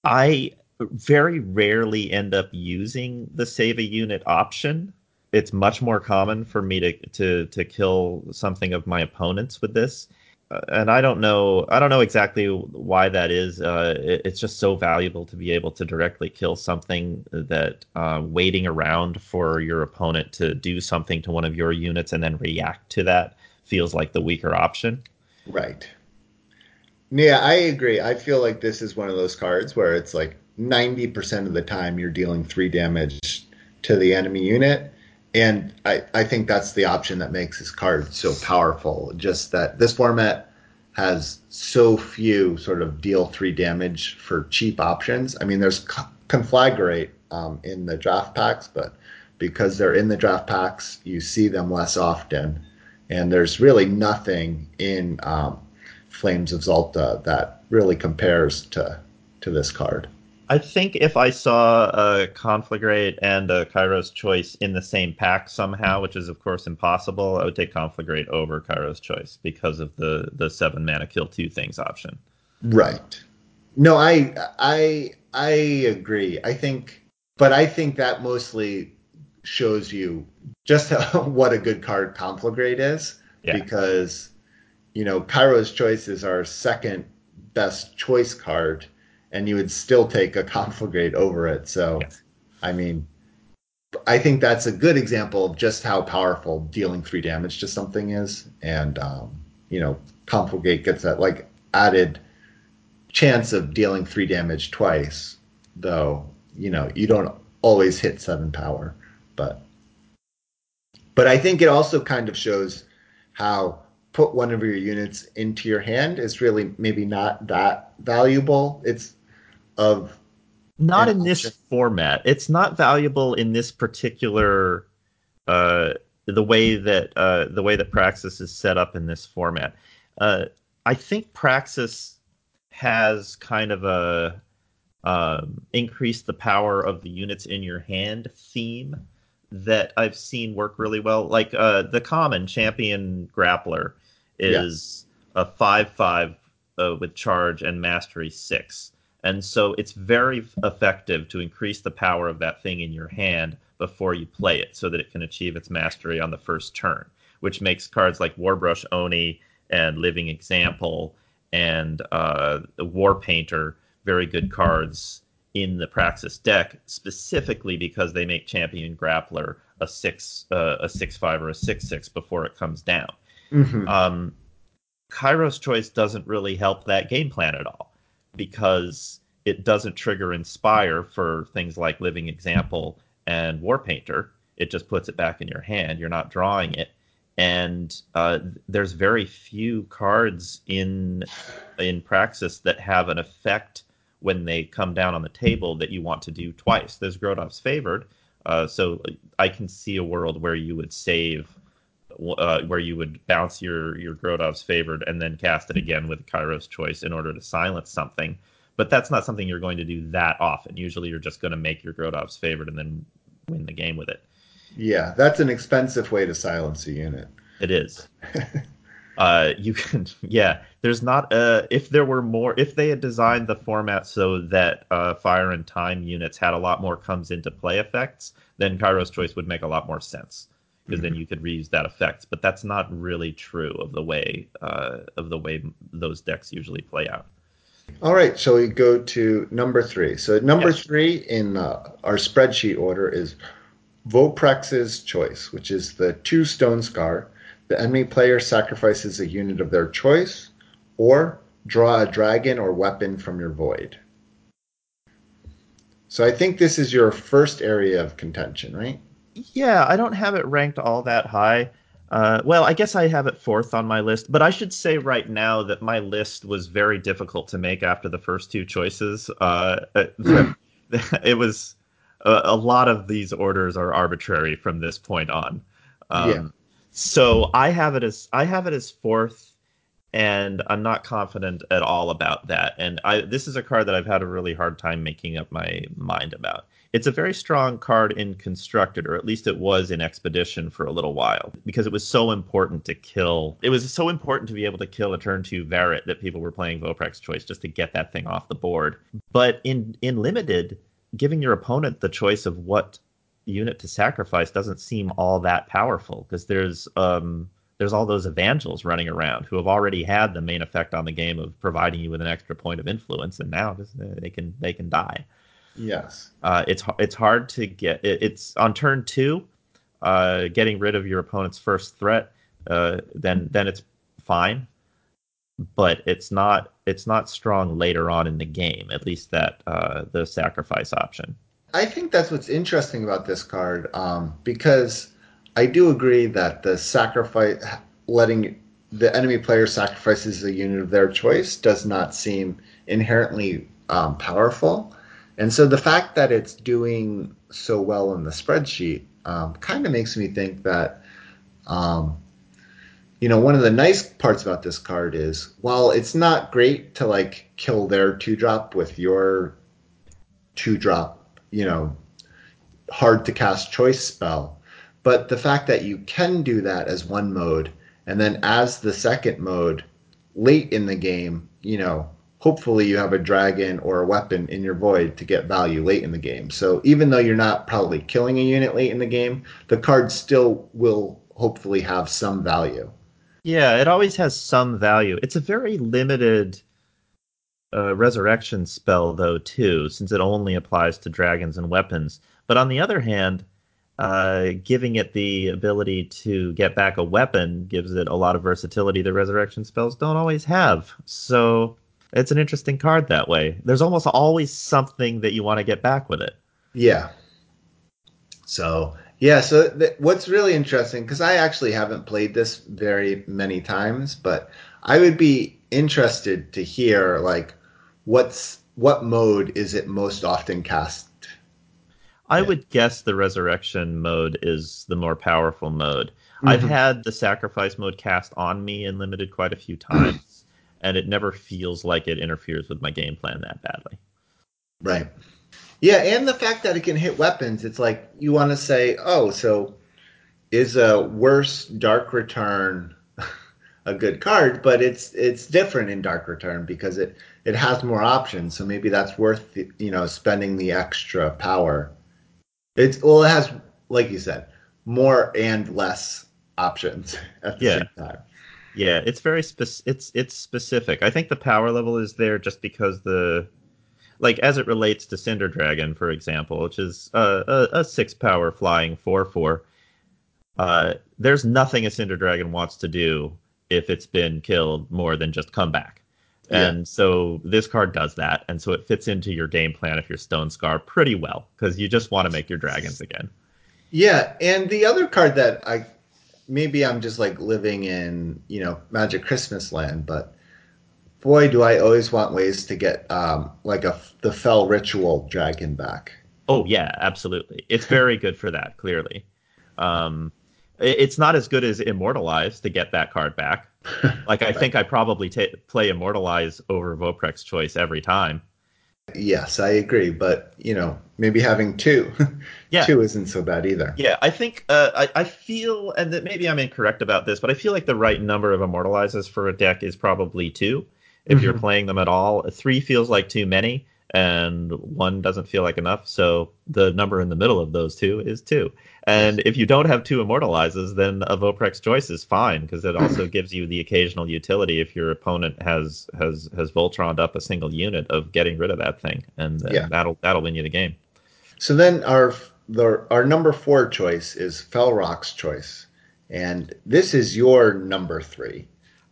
I very rarely end up using the save a unit option. It's much more common for me to to to kill something of my opponents with this. And I don't know I don't know exactly why that is. Uh, it, it's just so valuable to be able to directly kill something that uh, waiting around for your opponent to do something to one of your units and then react to that feels like the weaker option. Right. Yeah, I agree. I feel like this is one of those cards where it's like 90% of the time you're dealing three damage to the enemy unit. And I, I think that's the option that makes this card so powerful. Just that this format has so few sort of deal three damage for cheap options. I mean, there's Conflagrate um, in the draft packs, but because they're in the draft packs, you see them less often. And there's really nothing in um, Flames of Xulta that really compares to to this card. I think if I saw a Conflagrate and a Kairos Choice in the same pack somehow, which is of course impossible, I would take Conflagrate over Kairos Choice because of the the seven mana kill two things option. Right. No, I I I agree. I think, but I think that mostly shows you just how, (laughs) what a good card Conflagrate is yeah. because you know Kairos Choice is our second best choice card and you would still take a conflagrate over it. So, yes. I mean, I think that's a good example of just how powerful dealing three damage to something is. And, um, you know, conflagrate gets that like added chance of dealing three damage twice, though, you know, you don't always hit seven power. But, but I think it also kind of shows how put one of your units into your hand is really maybe not that valuable. It's of not in this format. It's not valuable in this particular uh, the way that uh, the way that Praxis is set up in this format. Uh, I think Praxis has kind of a um, increase the power of the units in your hand theme that I've seen work really well. Like uh, the common champion grappler is yeah. a five five uh, with charge and mastery six and so it's very effective to increase the power of that thing in your hand before you play it so that it can achieve its mastery on the first turn, which makes cards like Warbrush Oni and Living Example and uh, War Painter very good cards in the Praxis deck, specifically because they make Champion Grappler a six, uh, a six five or a six six before it comes down. Mm-hmm. Um, Kairos Choice doesn't really help that game plan at all because it doesn't trigger Inspire for things like Living Example and War Painter. It just puts it back in your hand. You're not drawing it, and uh, there's very few cards in in Praxis that have an effect when they come down on the table that you want to do twice. There's Grodov's Favored, uh, so I can see a world where you would save uh, where you would bounce your your Grodov's favored and then cast it again with Kairos choice in order to silence something. But that's not something you're going to do that often. Usually, you're just going to make your Grodov's favored and then win the game with it. Yeah, that's an expensive way to silence a unit. It is. (laughs) uh, you can, (laughs) yeah. There's not uh, if there were more, if they had designed the format so that uh, fire and time units had a lot more comes into play effects, then Kairos choice would make a lot more sense because then you could reuse that effect. But that's not really true of the way uh, of the way those decks usually play out. All right, so we go to number three. So number yes. three in uh, our spreadsheet order is Voprex's Choice, which is the two stone scar. The enemy player sacrifices a unit of their choice, or draw a dragon or weapon from your void. So I think this is your first area of contention, right? Yeah, I don't have it ranked all that high. Uh, well, I guess I have it fourth on my list, but I should say right now that my list was very difficult to make after the first two choices. Uh, (laughs) it was a, a, lot of these orders are arbitrary from this point on. Um, yeah. So I have it as I have it as fourth and I'm not confident at all about that. And I this is a card that I've had a really hard time making up my mind about. It's a very strong card in constructed, or at least it was in expedition for a little while, because it was so important to kill. It was so important to be able to kill a turn two Varret that people were playing Voprex choice just to get that thing off the board. But in in limited, giving your opponent the choice of what unit to sacrifice doesn't seem all that powerful because there's um there's all those evangels running around who have already had the main effect on the game of providing you with an extra point of influence, and now just, uh, they can they can die. Yes. Uh, it's it's hard to get. It, it's on turn two, uh, getting rid of your opponent's first threat. Uh, then then it's fine, but it's not it's not strong later on in the game. At least that uh, the sacrifice option. I think that's what's interesting about this card um, because I do agree that the sacrifice, letting the enemy player sacrifices a unit of their choice, does not seem inherently um, powerful. And so the fact that it's doing so well in the spreadsheet um, kind of makes me think that, um, you know, one of the nice parts about this card is while it's not great to like kill their two drop with your two drop you know, hard to cast choice spell. But the fact that you can do that as one mode, and then as the second mode, late in the game, you know, hopefully you have a dragon or a weapon in your void to get value late in the game. So even though you're not probably killing a unit late in the game, the card still will hopefully have some value. Yeah, it always has some value. It's a very limited uh, resurrection spell though too, since it only applies to dragons and weapons. But on the other hand, uh, giving it the ability to get back a weapon gives it a lot of versatility that resurrection spells don't always have. So it's an interesting card that way. There's almost always something that you want to get back with it. Yeah. So yeah, so th- what's really interesting because I actually haven't played this very many times, but I would be interested to hear like what's what mode is it most often cast? I in? would guess the resurrection mode is the more powerful mode. Mm-hmm. I've had the sacrifice mode cast on me in limited quite a few times, and it never feels like it interferes with my game plan that badly. Right. Yeah, and the fact that it can hit weapons, it's like you want to say, oh, so is a worse Dark Return (laughs) a good card? But it's it's different in Dark Return because it it has more options, so maybe that's worth you know spending the extra power. It's well, it has like you said, more and less options (laughs) at the yeah. same time. Yeah, it's very spec- it's it's specific. I think the power level is there just because the like as it relates to Cinder Dragon, for example, which is uh, a, a six power flying four four. Uh, there's nothing a Cinder Dragon wants to do if it's been killed more than just come back. And yeah. so this card does that, and so it fits into your game plan if you're Stone Scar pretty well because you just want to make your dragons again. Yeah, and the other card that I maybe I'm just like living in you know Magic Christmas land, but boy, do I always want ways to get um, like a the Fell Ritual dragon back. Oh yeah, absolutely. It's very good for that. Clearly, um, it's not as good as Immortalize to get that card back (laughs) like I think I probably t- play Immortalize over Voprex Choice every time. Yes, I agree, but you know, maybe having two, (laughs) yeah. two isn't so bad either. Yeah, I think uh, I, I feel, and that maybe I'm incorrect about this, but I feel like the right number of Immortalizes for a deck is probably two. If mm-hmm. you're playing them at all, three feels like too many, and one doesn't feel like enough. So the number in the middle of those two is two. And if you don't have two immortalizes, then a Voprex choice is fine because it also gives you the occasional utility if your opponent has has has Voltroned up a single unit of getting rid of that thing, and yeah. that'll that'll win you the game. So then our the, our number four choice is Fel Rock's choice, and this is your number three.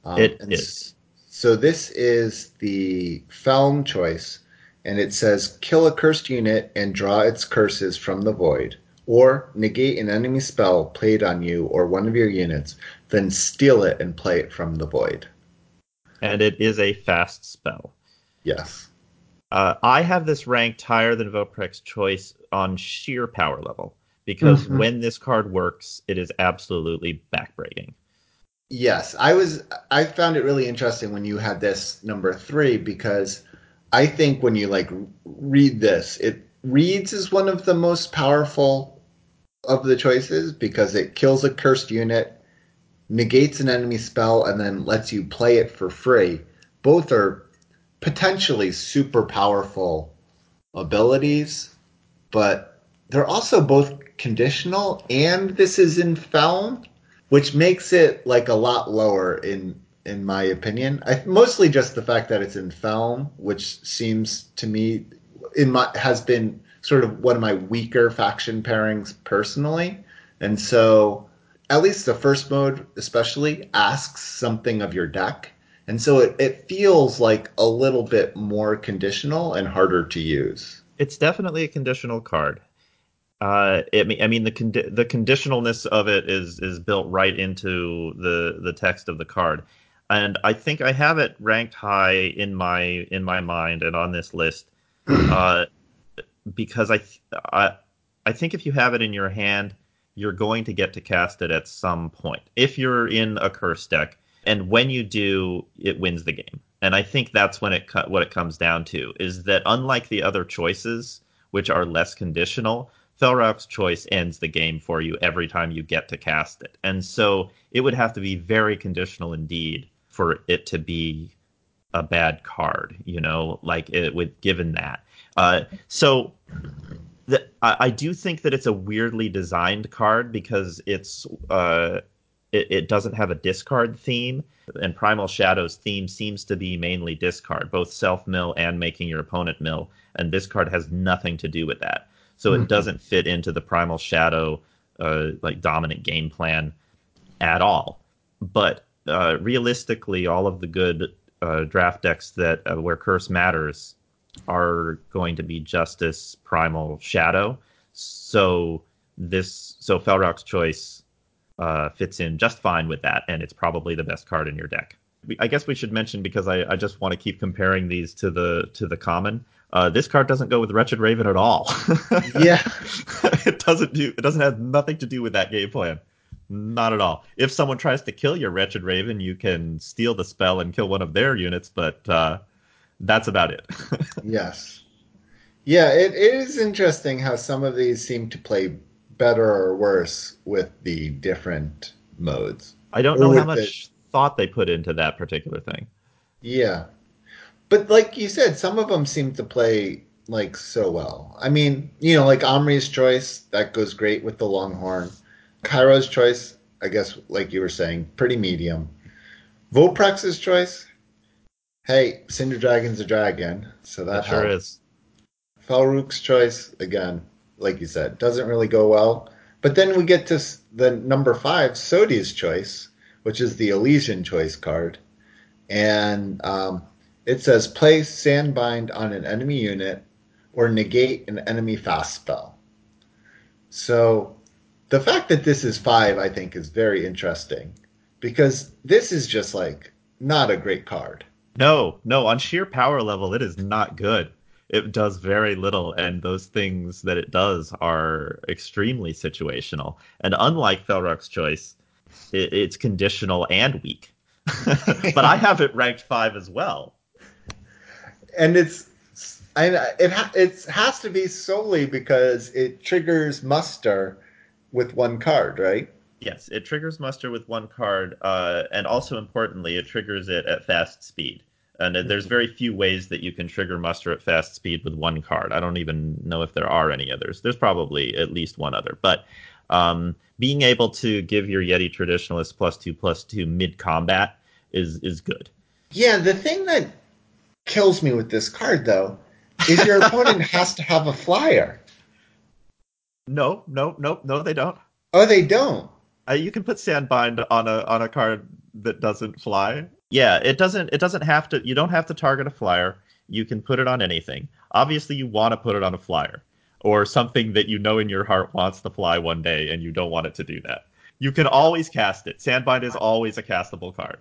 Um, it is. So this is the Feln choice, and it says kill a cursed unit and draw its curses from the void or negate an enemy spell played on you or one of your units, then steal it and play it from the void. And it is a fast spell. Yes. Uh, I have this ranked higher than Voprex Choice on sheer power level because mm-hmm. when this card works, it is absolutely backbreaking. Yes, I was. I found it really interesting when you had this number three because I think when you like read this, it reads as one of the most powerful of the choices because it kills a cursed unit, negates an enemy spell, and then lets you play it for free. Both are potentially super powerful abilities, but they're also both conditional, and this is in Feln. which makes it like a lot lower in in my opinion. I, mostly just the fact that it's in Feln, which seems to me in my has been sort of one of my weaker faction pairings personally, and so at least the first mode especially asks something of your deck. And so it, it feels like a little bit more conditional and harder to use. It's definitely a conditional card. Uh, it, I mean, the condi- the conditionalness of it is is built right into the the text of the card, and I think I have it ranked high in my in my mind and on this list, (clears throat) uh, because I, I I think if you have it in your hand, you're going to get to cast it at some point. If you're in a curse deck, and when you do, it wins the game. And I think that's when it what it comes down to is that unlike the other choices, which are less conditional Felrock's choice ends the game for you every time you get to cast it. And so it would have to be very conditional indeed for it to be a bad card, you know, like it with given that. Uh, so the, I, I, do think that it's a weirdly designed card because it's uh, it, it, doesn't have a discard theme, and Primal Shadow's theme seems to be mainly discard, both self mill and making your opponent mill, and this card has nothing to do with that so mm-hmm. it doesn't fit into the primal shadow uh, like dominant game plan at all. But uh, realistically, all of the good uh, draft decks that uh, where curse matters are going to be justice, primal, shadow. So this so Felrock's choice uh, fits in just fine with that, and it's probably the best card in your deck. I guess we should mention because I, I just want to keep comparing these to the to the common. Uh, this card doesn't go with Wretched Raven at all. (laughs) yeah, (laughs) it doesn't do. It doesn't have nothing to do with that game plan. Not at all. If someone tries to kill your Wretched Raven, you can steal the spell and kill one of their units, but uh, that's about it. (laughs) yes. Yeah, it, it is interesting how some of these seem to play better or worse with the different modes. I don't know how much the... thought they put into that particular thing. Yeah, but like you said, some of them seem to play like so well. I mean, you know, like Omri's choice that goes great with the Longhorn. Kairos choice, I guess, like you were saying, pretty medium. Voprex's choice, hey, Cinder Dragon's a dragon, so that, sure is. Falruk's choice, again, like you said, doesn't really go well. But then we get to the number five, Sodi's choice, which is the Elysian choice card, and um, it says place Sandbind on an enemy unit or negate an enemy fast spell. So the fact that this is five, I think, is very interesting because this is just like not a great card. No, no, on sheer power level, it is not good. It does very little, and those things that it does are extremely situational. And unlike Fel Rauc's choice, it, it's conditional and weak. (laughs) but I have it ranked five as well and it's I, it ha, it has to be solely because it triggers muster with one card, right? Yes, it triggers muster with one card, uh, and also importantly, it triggers it at fast speed. And there's very few ways that you can trigger muster at fast speed with one card. I don't even know if there are any others. There's probably at least one other, but um, being able to give your Yeti traditionalist plus two plus two mid combat is is good. Yeah, the thing that kills me with this card though is your (laughs) opponent has to have a flyer. No, no, no, no, they don't. Oh, they don't. Uh, you can put Sandbind on a on a card that doesn't fly. Yeah, it doesn't. It doesn't have to. You don't have to target a flyer. You can put it on anything. Obviously, you want to put it on a flyer or something that you know in your heart wants to fly one day, and you don't want it to do that. You can always cast it. Sandbind is always a castable card.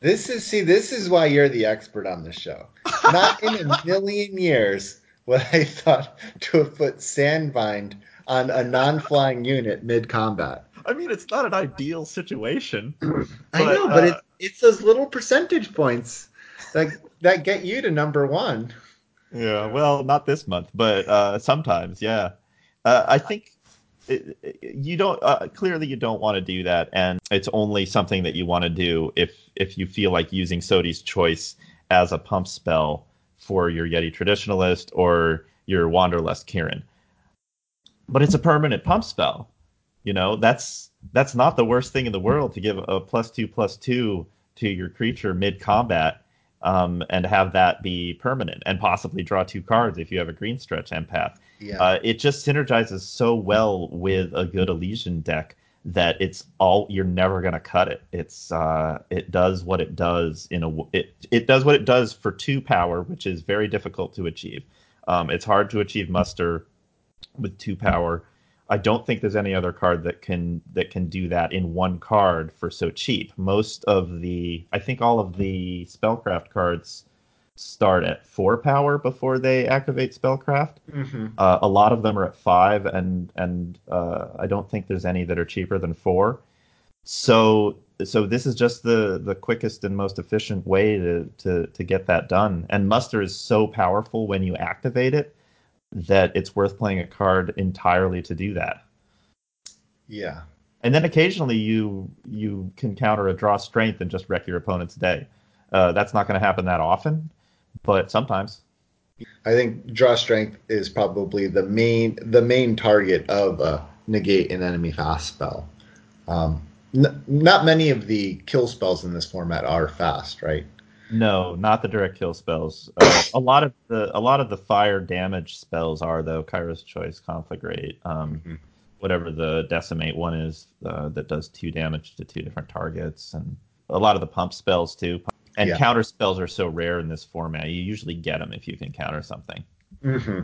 This is see, this is why you're the expert on the show. Not in a (laughs) million years would I thought to have put Sandbind on a non-flying unit mid-combat. I mean, it's not an ideal situation. (clears throat) I know, but uh, it's, it's those little percentage points that that get you to number one. Yeah, well, not this month, but uh, sometimes, yeah. Uh, I think you don't uh, clearly you don't want to do that, and it's only something that you want to do if if you feel like using Sodi's choice as a pump spell for your Yeti traditionalist or your Wanderlust Kirin. But it's a permanent pump spell. You know, that's that's not the worst thing in the world to give a plus two plus two to your creature mid combat um, and have that be permanent and possibly draw two cards if you have a green stretch empath. Yeah. Uh, it just synergizes so well with a good Elysian deck that it's all you're never going to cut it. It's uh, it does what it does in a it it does what it does for two power, which is very difficult to achieve. Um, it's hard to achieve muster with two power. I don't think there's any other card that can that can do that in one card for so cheap. Most of the I think all of the spellcraft cards start at four power before they activate spellcraft. Mm-hmm. Uh, a lot of them are at five, and and uh, I don't think there's any that are cheaper than four. So so this is just the the quickest and most efficient way to to to get that done. And muster is so powerful when you activate it that it's worth playing a card entirely to do that. Yeah. And then occasionally you you can counter a draw strength and just wreck your opponent's day. Uh, that's not going to happen that often, but sometimes. I think draw strength is probably the main the main target of a negate an enemy fast spell. Um, n- not many of the kill spells in this format are fast, right? No, not the direct kill spells. Uh, a lot of the a lot of the fire damage spells are though. Kairos Choice, Conflagrate, um, mm-hmm. whatever the decimate one is uh, that does two damage to two different targets, and a lot of the pump spells too. And yeah. counter spells are so rare in this format. You usually get them if you can counter something. Mm-hmm.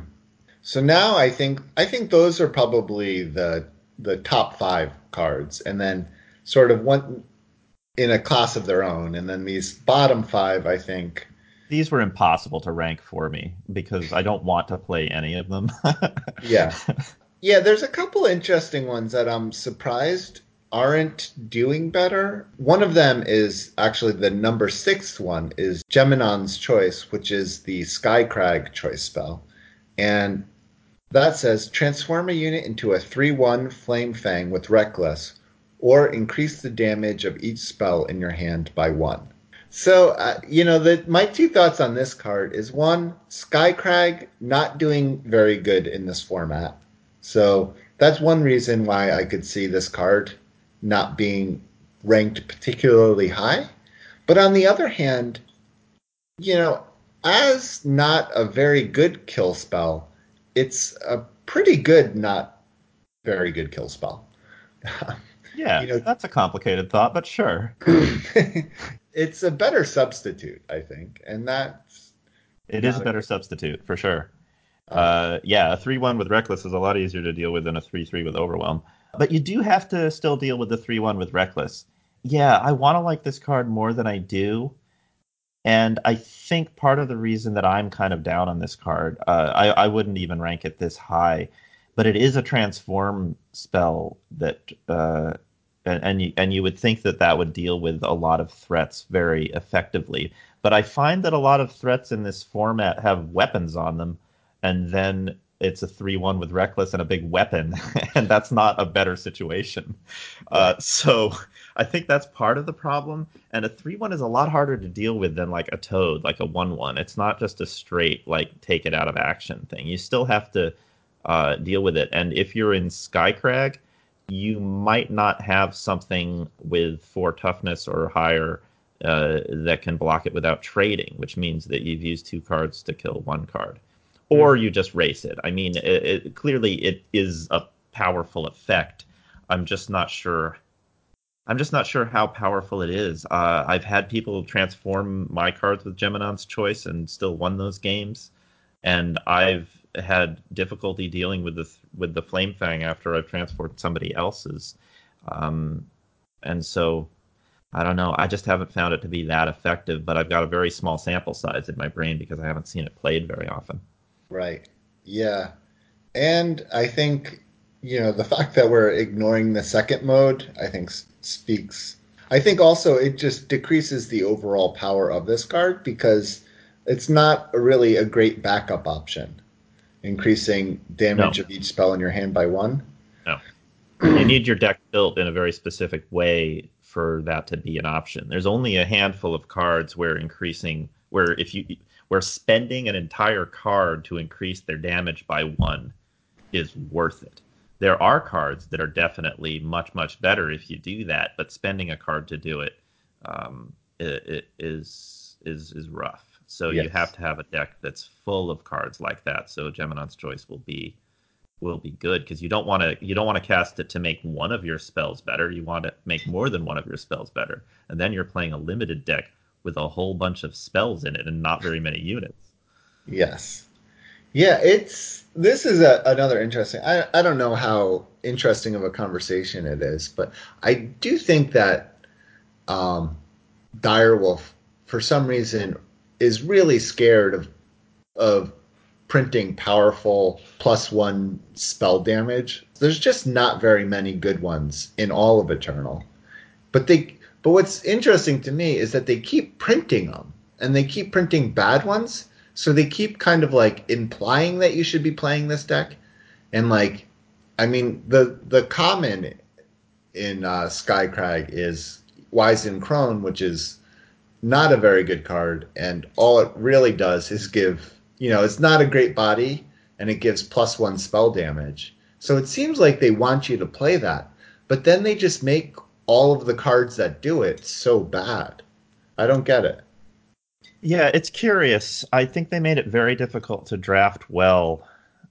So now I think I think those are probably the the top five cards, and then sort of one in a class of their own. And then these bottom five, I think. These were impossible to rank for me because I don't want to play any of them. (laughs) yeah. Yeah, there's a couple interesting ones that I'm surprised aren't doing better. One of them is actually the number six one is Geminon's Choice, which is the Skycrag choice spell. And that says transform a unit into a 3 1 Flame Fang with Reckless or increase the damage of each spell in your hand by one. So, uh, you know, the, my two thoughts on this card is one, Skycrag not doing very good in this format. So that's one reason why I could see this card not being ranked particularly high. But on the other hand, you know, as not a very good kill spell, it's a pretty good, not very good kill spell. (laughs) Yeah, you know, that's a complicated thought, but sure. (laughs) it's a better substitute, I think, and that's it is a better substitute for sure. Uh, uh, yeah, a three-one with reckless is a lot easier to deal with than a three-three with overwhelm. But you do have to still deal with the three-one with reckless. Yeah, I want to like this card more than I do. And I think part of the reason that I'm kind of down on this card, uh, I, I wouldn't even rank it this high, but it is a transform spell that uh, and and you, and you would think that that would deal with a lot of threats very effectively. But i find that a lot of threats in this format have weapons on them and then it's a 3-1 with reckless and a big weapon (laughs) and that's not a better situation. Uh, so i think that's part of the problem and a 3-1 is a lot harder to deal with than like a toad like a 1-1 it's not just a straight like take it out of action thing. You still have to uh, deal with it. And if you're in Skycrag, you might not have something with four toughness or higher uh, that can block it without trading, which means that you've used two cards to kill one card, or you just race it. I mean, it, it, clearly it is a powerful effect. I'm just not sure. I'm just not sure how powerful it is. Uh, I've had people transform my cards with Geminon's Choice and still won those games, and I've had difficulty dealing with the with the flame fang after I've transformed somebody else's, um, and so I don't know. I just haven't found it to be that effective. But I've got a very small sample size in my brain because I haven't seen it played very often. Right. Yeah, and I think you know the fact that we're ignoring the second mode, I think speaks. I think also it just decreases the overall power of this card because it's not really a great backup option increasing damage no. of each spell in your hand by one? No. you (clears throat) need your deck built in a very specific way for that to be an option. There's only a handful of cards where increasing where if you where spending an entire card to increase their damage by one is worth it. there are cards that are definitely much much better if you do that, but spending a card to do it, um, it, it is is is rough. So yes. you have to have a deck that's full of cards like that. So Geminon's Choice will be will be good because you don't want to you don't want to cast it to make one of your spells better. You want to make more than one of your spells better, and then you're playing a limited deck with a whole bunch of spells in it and not very many units. Yes. Yeah, it's this is a, another interesting. I I don't know how interesting of a conversation it is, but I do think that um, Direwolf, for some reason, is really scared of of printing powerful plus one spell damage. There's just not very many good ones in all of Eternal, but they. But what's interesting to me is that they keep printing them, and they keep printing bad ones so they keep kind of like implying that you should be playing this deck, and like, I mean, the the common in uh, Skycrag is Wizened Crone, which is not a very good card, and all it really does is give, you know, it's not a great body, and it gives plus one spell damage. So it seems like they want you to play that, but then they just make all of the cards that do it so bad. I don't get it. Yeah, it's curious. I think they made it very difficult to draft well.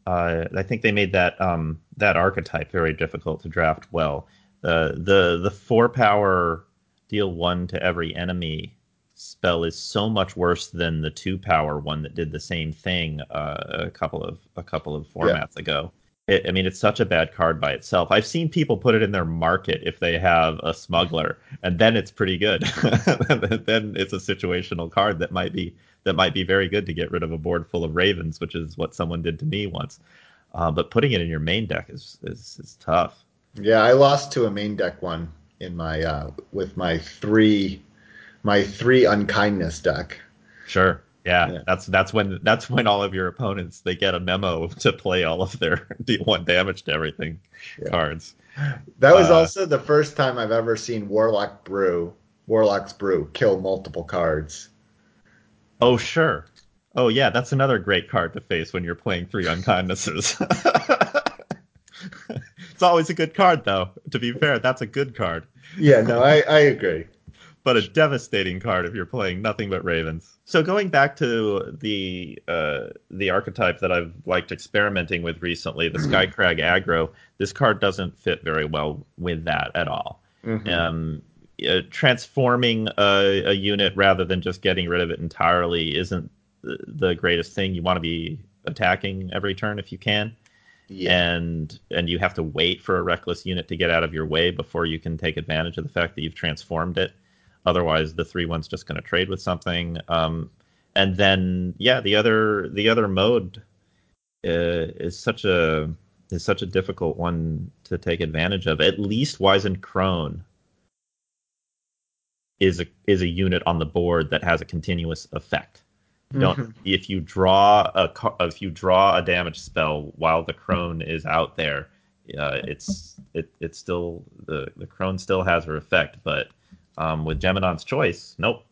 Uh, I think they made that um, that archetype very difficult to draft well. Uh, the the four power deal one to every enemy spell is so much worse than the two power one that did the same thing uh, a couple of a couple of formats yeah. ago. It, I mean, it's such a bad card by itself. I've seen people put it in their market if they have a smuggler, and then it's pretty good. (laughs) then it's a situational card that might be that might be very good to get rid of a board full of ravens, which is what someone did to me once. Uh, but putting it in your main deck is, is is tough. Yeah, I lost to a main deck one in my uh, with my three my three unkindness deck. Sure. Yeah, yeah, that's that's when that's when all of your opponents they get a memo to play all of their (laughs) deal one damage to everything yeah. cards. That was uh, also the first time I've ever seen Warlock Brew, Warlock's Brew, kill multiple cards. Oh sure. Oh yeah, that's another great card to face when you're playing three unkindnesses. (laughs) it's always a good card though. To be fair, that's a good card. Yeah, no, I, I agree but a devastating card if you're playing nothing but ravens. So going back to the uh, the archetype that I've liked experimenting with recently, the (clears throat) Skycrag aggro, this card doesn't fit very well with that at all. Mm-hmm. Um, uh, transforming a, a, unit rather than just getting rid of it entirely isn't the, the greatest thing. You want to be attacking every turn if you can. Yeah. and and you have to wait for a reckless unit to get out of your way before you can take advantage of the fact that you've transformed it. Otherwise, the three one's just going to trade with something. Um, and then, yeah, the other the other mode uh, is such a is such a difficult one to take advantage of. At least Wizened Crone is a is a unit on the board that has a continuous effect. Don't mm-hmm. if you draw a if you draw a damage spell while the crone is out there, uh, it's it it's still the the crone still has her effect, but um, with Geminon's Choice, nope.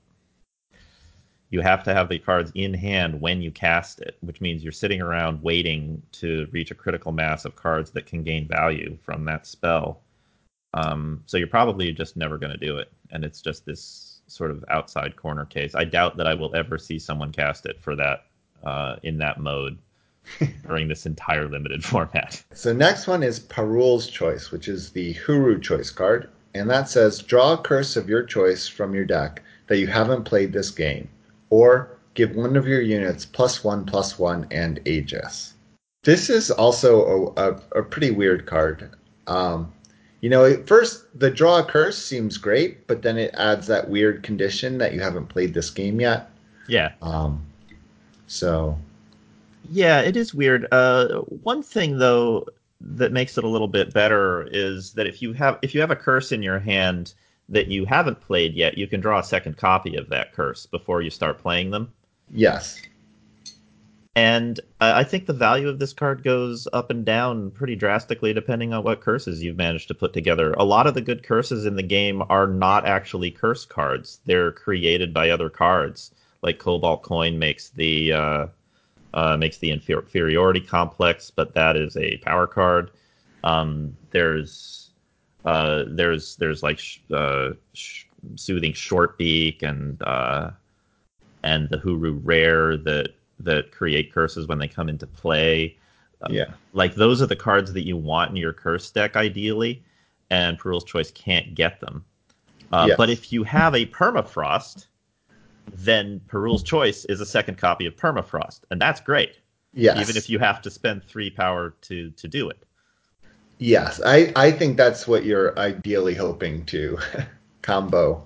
You have to have the cards in hand when you cast it, which means you're sitting around waiting to reach a critical mass of cards that can gain value from that spell. Um, so you're probably just never going to do it, and it's just this sort of outside corner case. I doubt that I will ever see someone cast it for that uh, in that mode (laughs) during this entire limited (laughs) format. So next one is Perul's Choice, which is the Hooru choice card and that says draw a curse of your choice from your deck that you haven't played this game, or give one of your units plus one plus one and Aegis. This is also a, a, a pretty weird card. Um, you know, at first the draw a curse seems great, but then it adds that weird condition that you haven't played this game yet. Yeah. Um, so. Yeah, it is weird. Uh, one thing though that makes it a little bit better is that if you have if you have a curse in your hand that you haven't played yet, you can draw a second copy of that curse before you start playing them. Yes. And I think the value of this card goes up and down pretty drastically depending on what curses you've managed to put together. A lot of the good curses in the game are not actually curse cards; they're created by other cards. Like Cobalt Coin makes the uh, uh, makes the inferiority complex, but that is a power card. Um, there's uh, there's there's like sh- uh, sh- soothing short beak and uh, and the Hooru rare that that create curses when they come into play. Um, Yeah. like those are the cards that you want in your curse deck ideally, and Perul's Choice can't get them. Uh, Yes. But if you have a Permafrost, then Perul's Choice is a second copy of Permafrost, and that's great. Yes. Even if you have to spend three power to to do it. Yes, I, I think that's what you're ideally hoping to (laughs) combo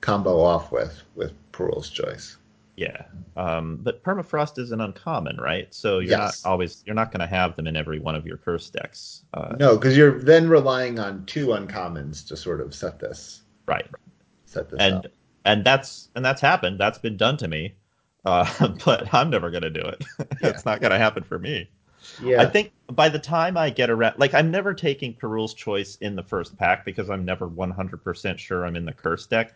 combo off with with Perul's choice. Yeah, um, but permafrost is an uncommon, right? So you're Yes. not always you're not going to have them in every one of your curse decks, uh, No, because you're then relying on two uncommons to sort of set this right? set this And up. And that's and that's happened. That's been done to me, uh, (laughs) but I'm never going to do it. (laughs) it's not going to happen for me. Yeah, I think by the time I get around, like I'm never taking Perul's Choice in the first pack because I'm never 100% sure I'm in the curse deck,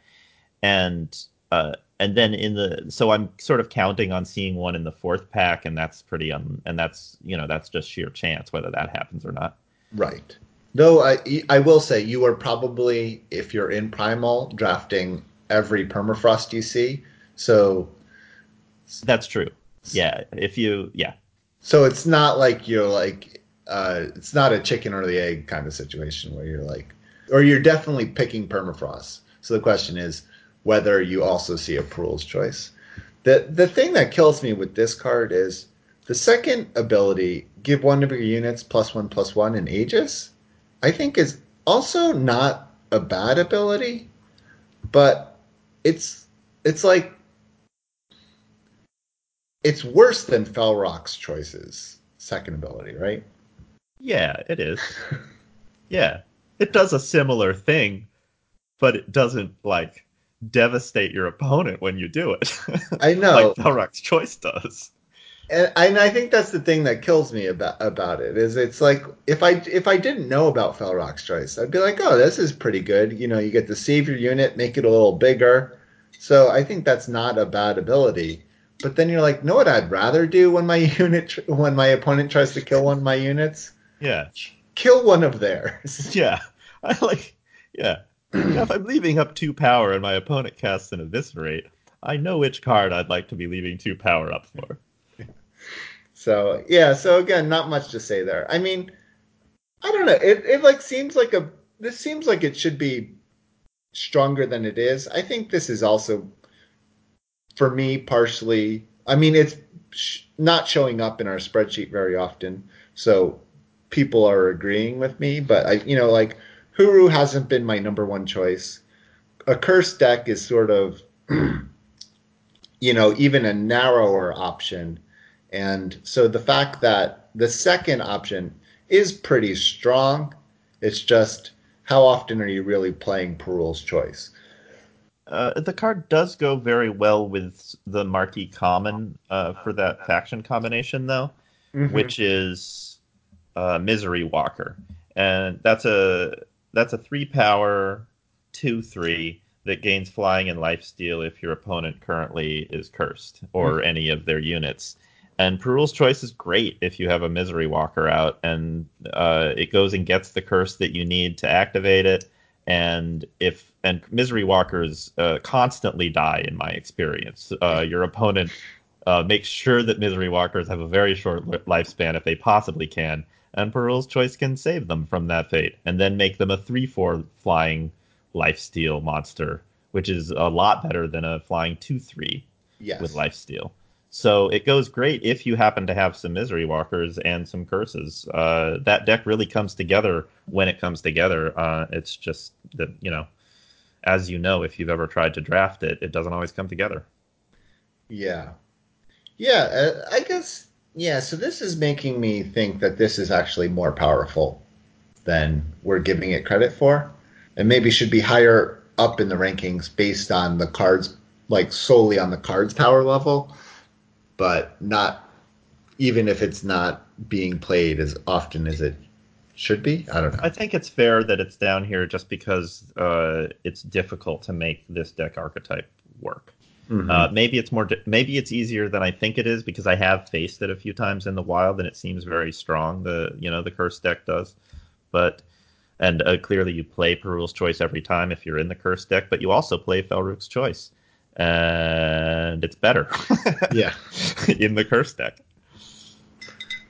and uh, and then in the so I'm sort of counting on seeing one in the fourth pack, and that's pretty un, and that's you know that's just sheer chance whether that happens or not. right. Though I I will say you are probably if you're in primal drafting every permafrost you see. So That's true. Yeah, if you yeah so it's not like you're like uh, it's not a chicken or the egg kind of situation where you're like or you're definitely picking permafrost. So the question is whether you also see a Perul's choice. The the thing that kills me with this card is the second ability, give one of your units plus one plus one in Aegis, I think is also not a bad ability, but it's it's like it's worse than Felrock's choices second ability, right? yeah it is yeah it does a similar thing, but it doesn't like devastate your opponent when you do it. (laughs) I know. like Felrock's Choice does. And, and I think that's the thing that kills me about about it is it's like if I if I didn't know about Felrock's choice, I'd be like, oh, this is pretty good. You know, you get to save your unit, make it a little bigger. So I think that's not a bad ability. But then you're like, know what I'd rather do when my (laughs) unit tr- when my opponent tries to kill one of my units? Yeah. Kill one of theirs. (laughs) Yeah. I like yeah. Yeah, if I'm leaving up two power and my opponent casts an eviscerate, I know which card I'd like to be leaving two power up for. So yeah, so again, not much to say there. I mean, I don't know. It it like seems like a this seems like it should be stronger than it is. I think this is also for me partially. I mean, it's sh- not showing up in our spreadsheet very often, so people are agreeing with me. But I, you know, like Hooru hasn't been my number one choice. A curse deck is sort of, (clears throat) you know, even a narrower option. And so the fact that the second option is pretty strong, it's just how often are you really playing Perul's choice? Uh, the card does go very well with the marquee common uh, for that faction combination, though, which is uh, Misery Walker, and that's a that's a three power two three that gains flying and lifesteal if your opponent currently is cursed or any of their units. And Perul's Choice is great if you have a Misery Walker out, and uh, it goes and gets the curse that you need to activate it. And if and Misery Walkers uh, constantly die, in my experience. Uh, your opponent uh, makes sure that Misery Walkers have a very short lifespan if they possibly can, and Perul's Choice can save them from that fate, and then make them a three-four flying lifesteal monster, which is a lot better than a flying two-three Yes. with lifesteal. So it goes great if you happen to have some misery walkers and some curses. Uh, that deck really comes together when it comes together. Uh, it's just that you know, as you know, if you've ever tried to draft it, it doesn't always come together. Yeah. Yeah, uh, I guess yeah, so this is making me think that this is actually more powerful than we're giving it credit for and maybe should be higher up in the rankings based on the cards like solely on the cards power level, but not even if it's not being played as often as it should be. I don't know. I think it's fair that it's down here just because uh, it's difficult to make this deck archetype work. Mhm. Uh, maybe it's more. Di- maybe it's easier than I think it is because I have faced it a few times in the wild and it seems very strong. The you know the curse deck does, but and uh, clearly you play Perul's Choice every time if you're in the curse deck, but you also play Felruk's Choice, and it's better. (laughs) yeah, in the curse deck.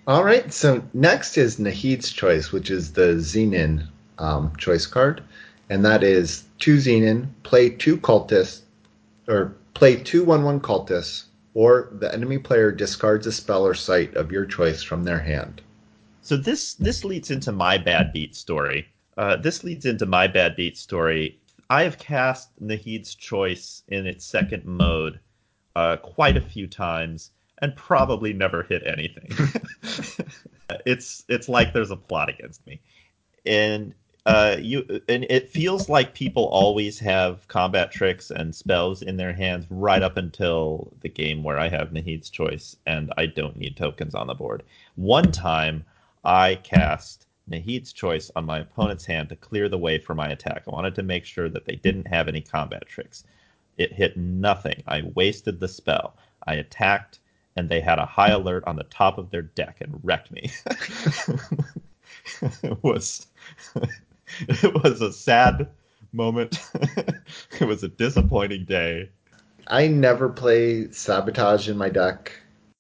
All right, so next is Nahid's Choice, which is the Xenan um, choice card, and that is two Xenan, play two cultists, or play two one-one cultists, or the enemy player discards a spell or sight of your choice from their hand. So this this leads into my bad beat story. Uh, this leads into my bad beat story. I have cast Nahid's Choice in its second mode uh, quite a few times and probably never hit anything. (laughs) it's it's like there's a plot against me, and uh, you and it feels like people always have combat tricks and spells in their hands right up until the game where I have Nahid's Choice and I don't need tokens on the board. One time I cast Nahid's Choice on my opponent's hand to clear the way for my attack. I wanted to make sure that they didn't have any combat tricks. It hit nothing. I wasted the spell. I attacked, and they had a high alert on the top of their deck and wrecked me. (laughs) it was (laughs) it was a sad moment. (laughs) it was a disappointing day. I never play sabotage in my deck,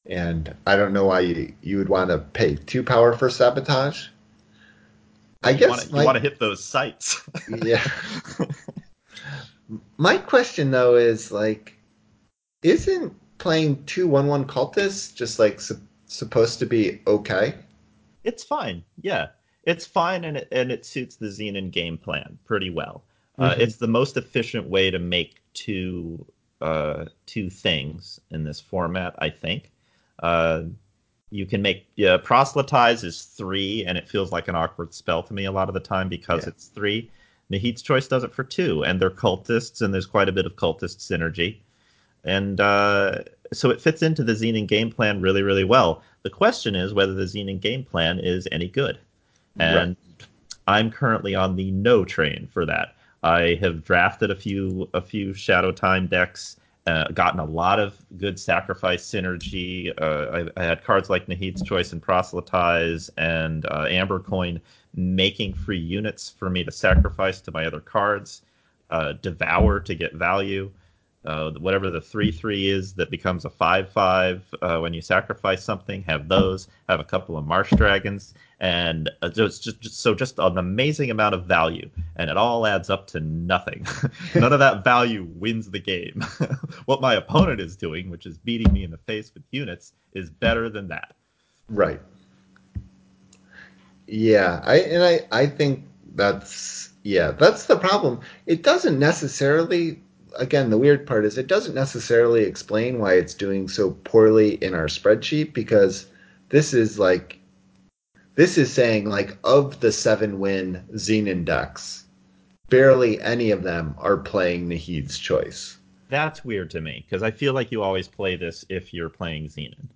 and I don't know why you, you would want to pay two power for sabotage. I you guess wanna, my, you want to hit those sites. (laughs) yeah. my question though is like, isn't playing two one one cultists just like su- supposed to be okay? It's fine. Yeah it's fine and it, and it suits the Xenan game plan pretty well. Uh, mm-hmm. Uh, it's the most efficient way to make two uh, two things in this format, I think. Uh, you can make yeah, proselytize is three, and it feels like an awkward spell to me a lot of the time because yeah. it's three. Nahid's Choice does it for two, and they're cultists, and there's quite a bit of cultist synergy, and uh, so it fits into the Xenan game plan really, really well. The question is whether the Xenan game plan is any good and right. I'm currently on the no train for that. I have drafted a few a few Shadow Time decks, uh, gotten a lot of good sacrifice synergy. Uh, I, I, had cards like Nahid's Choice and Proselytize and uh, Amber Coin making free units for me to sacrifice to my other cards. Uh, Devour to get value uh, whatever the three three is that becomes a five five uh, when you sacrifice something. Have those. Have a couple of marsh dragons, and uh, just, just, just so just an amazing amount of value, and it all adds up to nothing. (laughs) None of that value wins the game. (laughs) what my opponent is doing, which is beating me in the face with units, is better than that. Right. Yeah, I and I I think that's yeah that's the problem. It doesn't necessarily again, the weird part is it doesn't necessarily explain why it's doing so poorly in our spreadsheet because this is like this is saying like of the seven win Xenan decks, barely any of them are playing Nahid's choice. That's weird to me because I feel like you always play this if you're playing Xenan.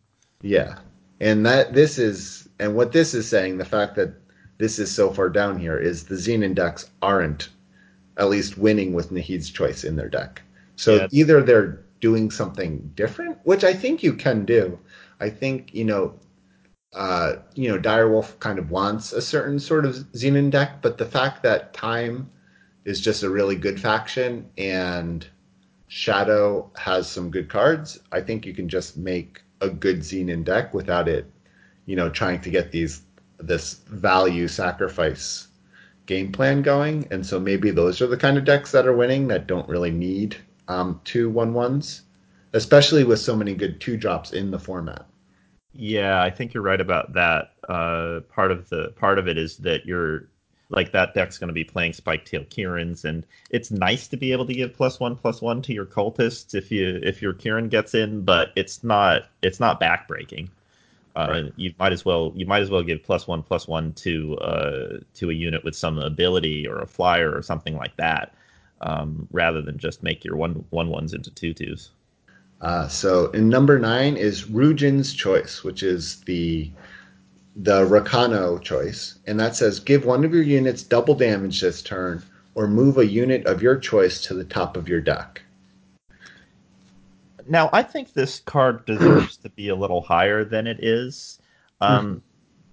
Yeah, and that this is and what this is saying, the fact that this is so far down here is the Xenan decks aren't at least winning with Nahid's choice in their deck. So either they're doing something different, which I think you can do. I think you know, uh, you know, Direwolf kind of wants a certain sort of Xenan deck, but the fact that Time is just a really good faction and Shadow has some good cards, I think you can just make a good Xenan deck without it, you know, trying to get these this value sacrifice game plan going, and so maybe those are the kind of decks that are winning that don't really need um, two one ones, especially with so many good two drops in the format. Yeah, I think you're right about that. Uh, part of the part of it is that you're like that deck's going to be playing Spike Tail Kirins, and it's nice to be able to give plus one plus one to your cultists if you if your Kirin gets in, but it's not it's not backbreaking. Uh, right. You might as well you might as well give plus one plus one to uh, to a unit with some ability or a flyer or something like that, um, rather than just make your one one ones into two twos. Uh, so in number nine is Rujin's choice, which is the the Rakano choice, and that says give one of your units double damage this turn, or move a unit of your choice to the top of your deck. Now, I think this card (clears throat) deserves to be a little higher than it is. Um,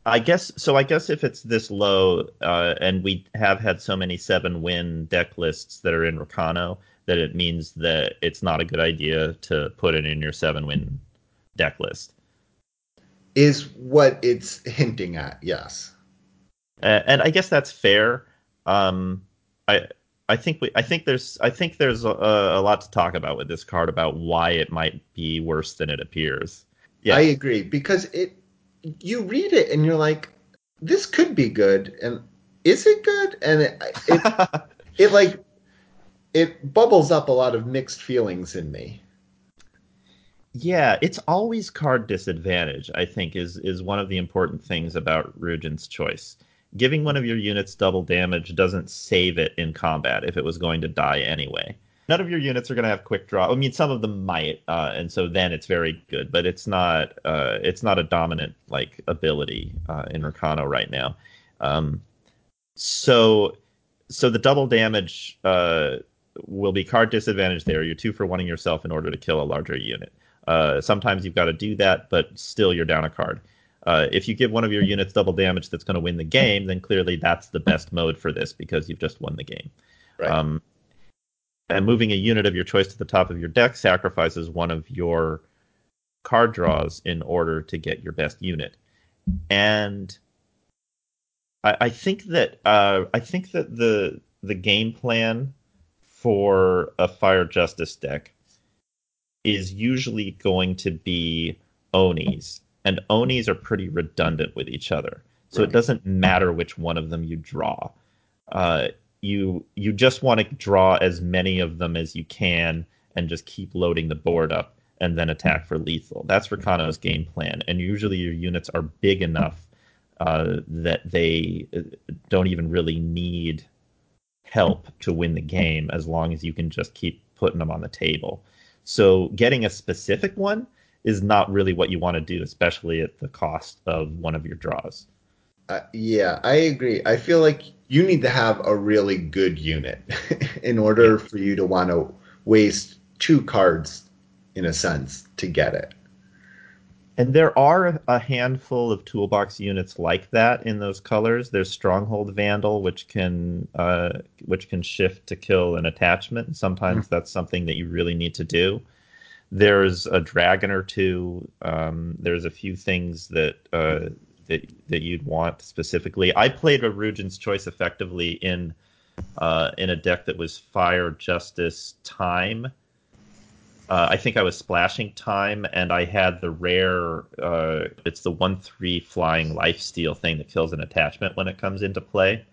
I guess so. I guess if it's this low, uh, and we have had so many seven win deck lists that are in Rakano, that it means that it's not a good idea to put it in your seven win deck list. Is what it's hinting at, yes. Uh, and I guess that's fair. Um, I I think we I think there's I think there's a, a, lot to talk about with this card about why it might be worse than it appears. Yeah, I agree because it you read it and you're like, this could be good, and is it good? And it it, (laughs) it like it bubbles up a lot of mixed feelings in me. Yeah, it's always card disadvantage. I think is is one of the important things about Ruijin's choice. Giving one of your units double damage doesn't save it in combat if it was going to die anyway none of your units are going to have quick draw. I mean, some of them might, uh, and so then it's very good, but it's not uh, it's not a dominant like ability uh, in Rakano right now. Um, so so the double damage uh, will be card disadvantage there. You're two for wanting yourself in order to kill a larger unit. Uh, sometimes you've got to do that, but still you're down a card. Uh, if you give one of your units double damage that's going to win the game, then clearly that's the best mode for this because you've just won the game. Right. Um, and moving a unit of your choice to the top of your deck sacrifices one of your card draws in order to get your best unit. And I, I think that uh, I think that the the game plan for a Fire Justice deck is usually going to be Onis, and Onis are pretty redundant with each other. So right. it doesn't matter which one of them you draw. Uh, you you just want to draw as many of them as you can and just keep loading the board up and then attack for lethal. That's Rakano's game plan, and usually your units are big enough uh, that they uh, don't even really need help to win the game as long as you can just keep putting them on the table. So getting a specific one is not really what you want to do, especially at the cost of one of your draws. Uh, yeah, I agree. I feel like you need to have a really good unit (laughs) in order for you to want to waste two cards, in a sense, to get it. And there are a handful of toolbox units like that in those colors. There's Stronghold Vandal, which can uh, which can shift to kill an attachment. Sometimes mm-hmm. that's something that you really need to do. There's a dragon or two. Um, there's a few things that uh, that that you'd want specifically. I played a Ruijin's Choice effectively in uh, in a deck that was Fire Justice Time. Uh, I think I was splashing time, and I had the rare. Uh, it's the one three flying life steal thing that kills an attachment when it comes into play.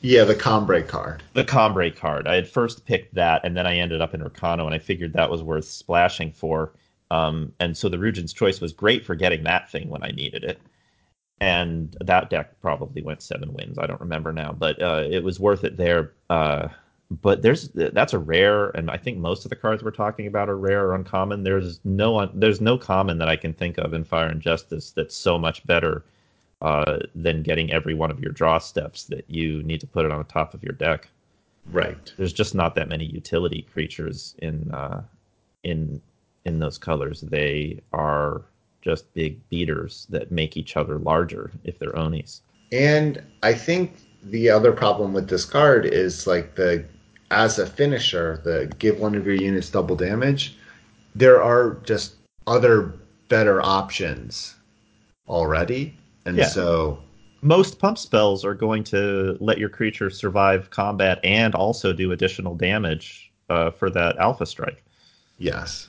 Yeah, the Combrei card. The Combrei card. I had first picked that, and then I ended up in Rakano, and I figured that was worth splashing for. Um, and so the Ruijin's Choice was great for getting that thing when I needed it and that deck probably went seven wins. I don't remember now, but uh, it was worth it there. Uh, but there's that's a rare, and I think most of the cards we're talking about are rare or uncommon. There's no there's no common that I can think of in Fire and Justice that's so much better uh, than getting every one of your draw steps that you need to put it on the top of your deck. Right. There's just not that many utility creatures in uh, in in those colors. They are just big beaters that make each other larger if they're Onis. And I think the other problem with this card is like the as a finisher, the give one of your units double damage. There are just other better options already, and yeah. so most pump spells are going to let your creature survive combat and also do additional damage uh, for that alpha strike. Yes.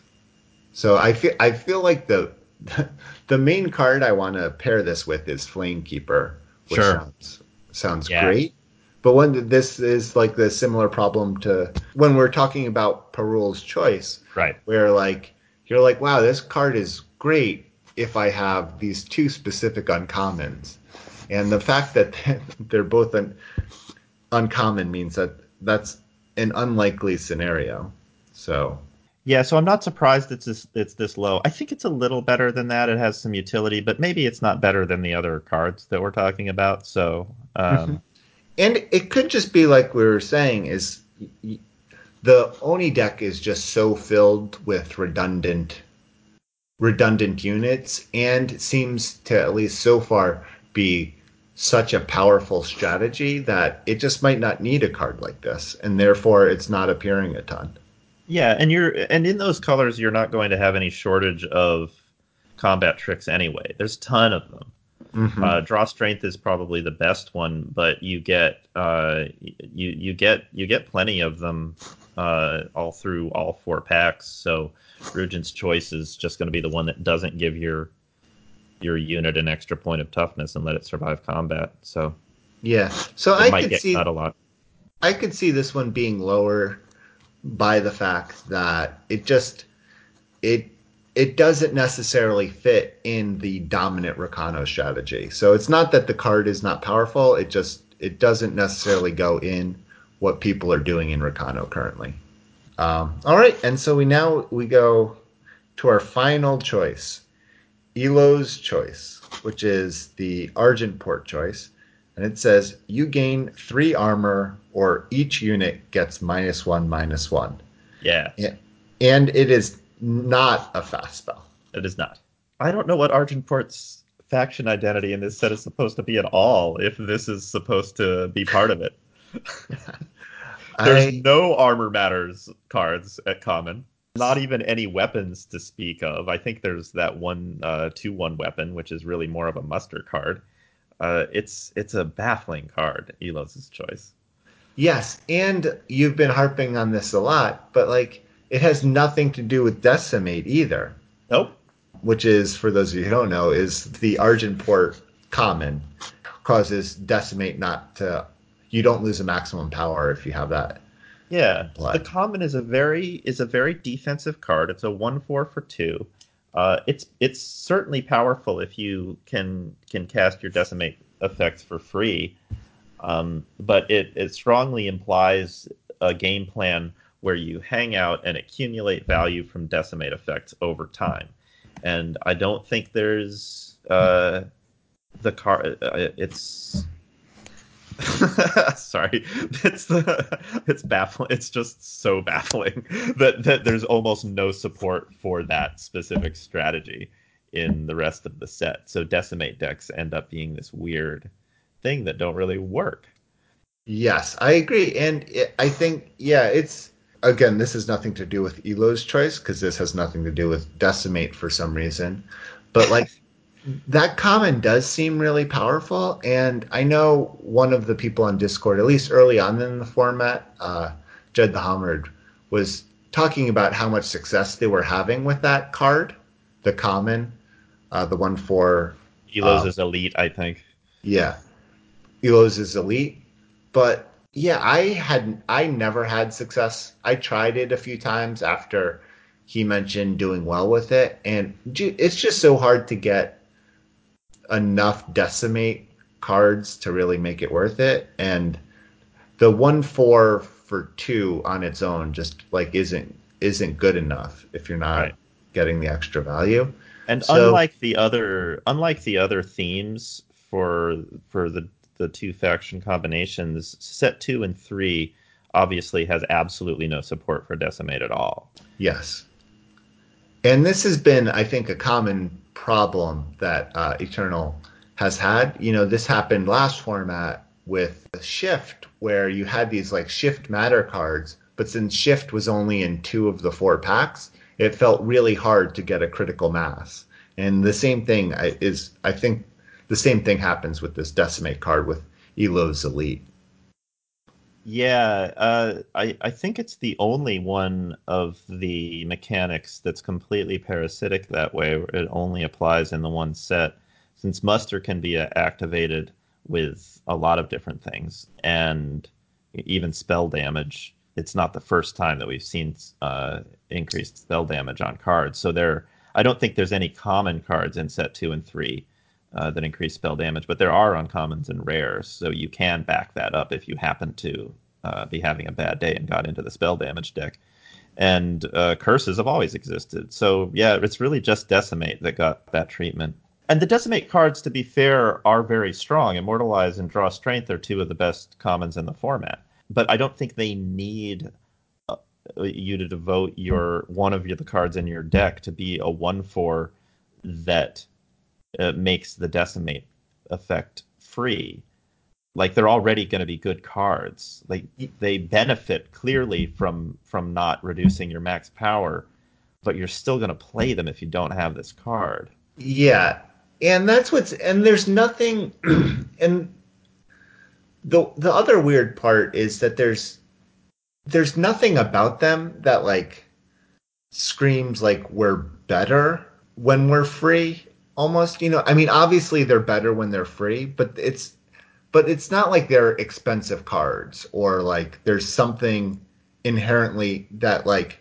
So I feel I feel like the (laughs) the main card I want to pair this with is Flamekeeper, which sure. sounds sounds yeah. great. But when this is like the similar problem to when we're talking about Perul's choice, right? Where like you're like, wow, this card is great if I have these two specific uncommons, and the fact that (laughs) they're both un- uncommon means that that's an unlikely scenario. So yeah, so I'm not surprised it's this, it's this low. I think it's a little better than that. It has some utility, but maybe it's not better than the other cards that we're talking about. So, um, mm-hmm. and it could just be like we were saying is the Oni deck is just so filled with redundant redundant units and seems to at least so far be such a powerful strategy that it just might not need a card like this, and therefore it's not appearing a ton. Yeah, and you're and in those colors you're not going to have any shortage of combat tricks anyway. There's a ton of them. Mm-hmm. Uh, draw strength is probably the best one, but you get uh, you you get you get plenty of them uh, all through all four packs. So Regent's Choice is just going to be the one that doesn't give your your unit an extra point of toughness and let it survive combat. So yeah, so I could see a lot. I could see this one being lower by the fact that it just it it doesn't necessarily fit in the dominant Rakano strategy. So it's not that the card is not powerful; it just it doesn't necessarily go in what people are doing in Rakano currently. Um, all right, and so we now we go to our final choice, Elo's choice, which is the Argenport choice, and it says you gain three armor, or each unit gets minus one, minus one. Yeah, and it is not a fast spell. It is not. I don't know what Argenport's faction identity in this set is supposed to be at all. If this is supposed to be part of it. (laughs) There's I, no armor matters cards at common. Not even any weapons to speak of. I think there's that one uh, two one weapon, which is really more of a muster card. Uh, it's it's a baffling card. Elos' choice. Yes, and you've been harping on this a lot, but like it has nothing to do with decimate either. Nope. Which is, for those of you who don't know, is the Argenport common causes decimate not to you don't lose a maximum power if you have that. Yeah, the common is a very is a very defensive card. It's a one four for two. Uh, it's it's certainly powerful if you can can cast your decimate effects for free, um, but it it strongly implies a game plan where you hang out and accumulate value from decimate effects over time. And I don't think there's uh, the card. Uh, it's (laughs) Sorry, it's the it's baffling. It's just so baffling that that there's almost no support for that specific strategy in the rest of the set. So decimate decks end up being this weird thing that don't really work. Yes, I agree, and it, I think yeah, it's again this has nothing to do with Elo's choice because this has nothing to do with decimate for some reason, but like that common does seem really powerful. And I know one of the people on Discord, at least early on in the format, uh, Jed the Homard, was talking about how much success they were having with that card, the common, uh, the one for Elos um, is elite, I think. Yeah, Elos is elite, but yeah, I had I never had success. I tried it a few times after he mentioned doing well with it, and it's just so hard to get enough decimate cards to really make it worth it. And the one four for two on its own just like isn't isn't good enough if you're not right. getting the extra value. And so, unlike the other unlike the other themes for for the the two faction combinations, set two and three obviously has absolutely no support for decimate at all. Yes. And this has been, I think, a common problem that uh, Eternal has had. You know, this happened last format with the Shift, where you had these like Shift Matter cards, but since Shift was only in two of the four packs, it felt really hard to get a critical mass. And the same thing is, I think, the same thing happens with this Decimate card with Elo's Elite. Yeah, uh, I I think it's the only one of the mechanics that's completely parasitic that way. It only applies in the one set, since muster can be uh, activated with a lot of different things, and even spell damage. It's not the first time that we've seen uh, increased spell damage on cards. So there, I don't think there's any common cards in set two and three uh, that increase spell damage, but there are uncommons and rares, so you can back that up if you happen to uh, be having a bad day and got into the spell damage deck. And uh, curses have always existed, so yeah, it's really just decimate that got that treatment. And the decimate cards, to be fair, are very strong. Immortalize and Draw Strength are two of the best commons in the format, but I don't think they need uh, you to devote your one of your, the cards in your deck to be a one four that uh, makes the decimate effect free. Like they're already going to be good cards. Like they benefit clearly from from not reducing your max power, but you're still going to play them if you don't have this card. Yeah, and that's what's and there's nothing (clears throat) and the the other weird part is that there's there's nothing about them that like screams like we're better when we're free almost you know i mean obviously they're better when they're free but it's but it's not like they're expensive cards or like there's something inherently that like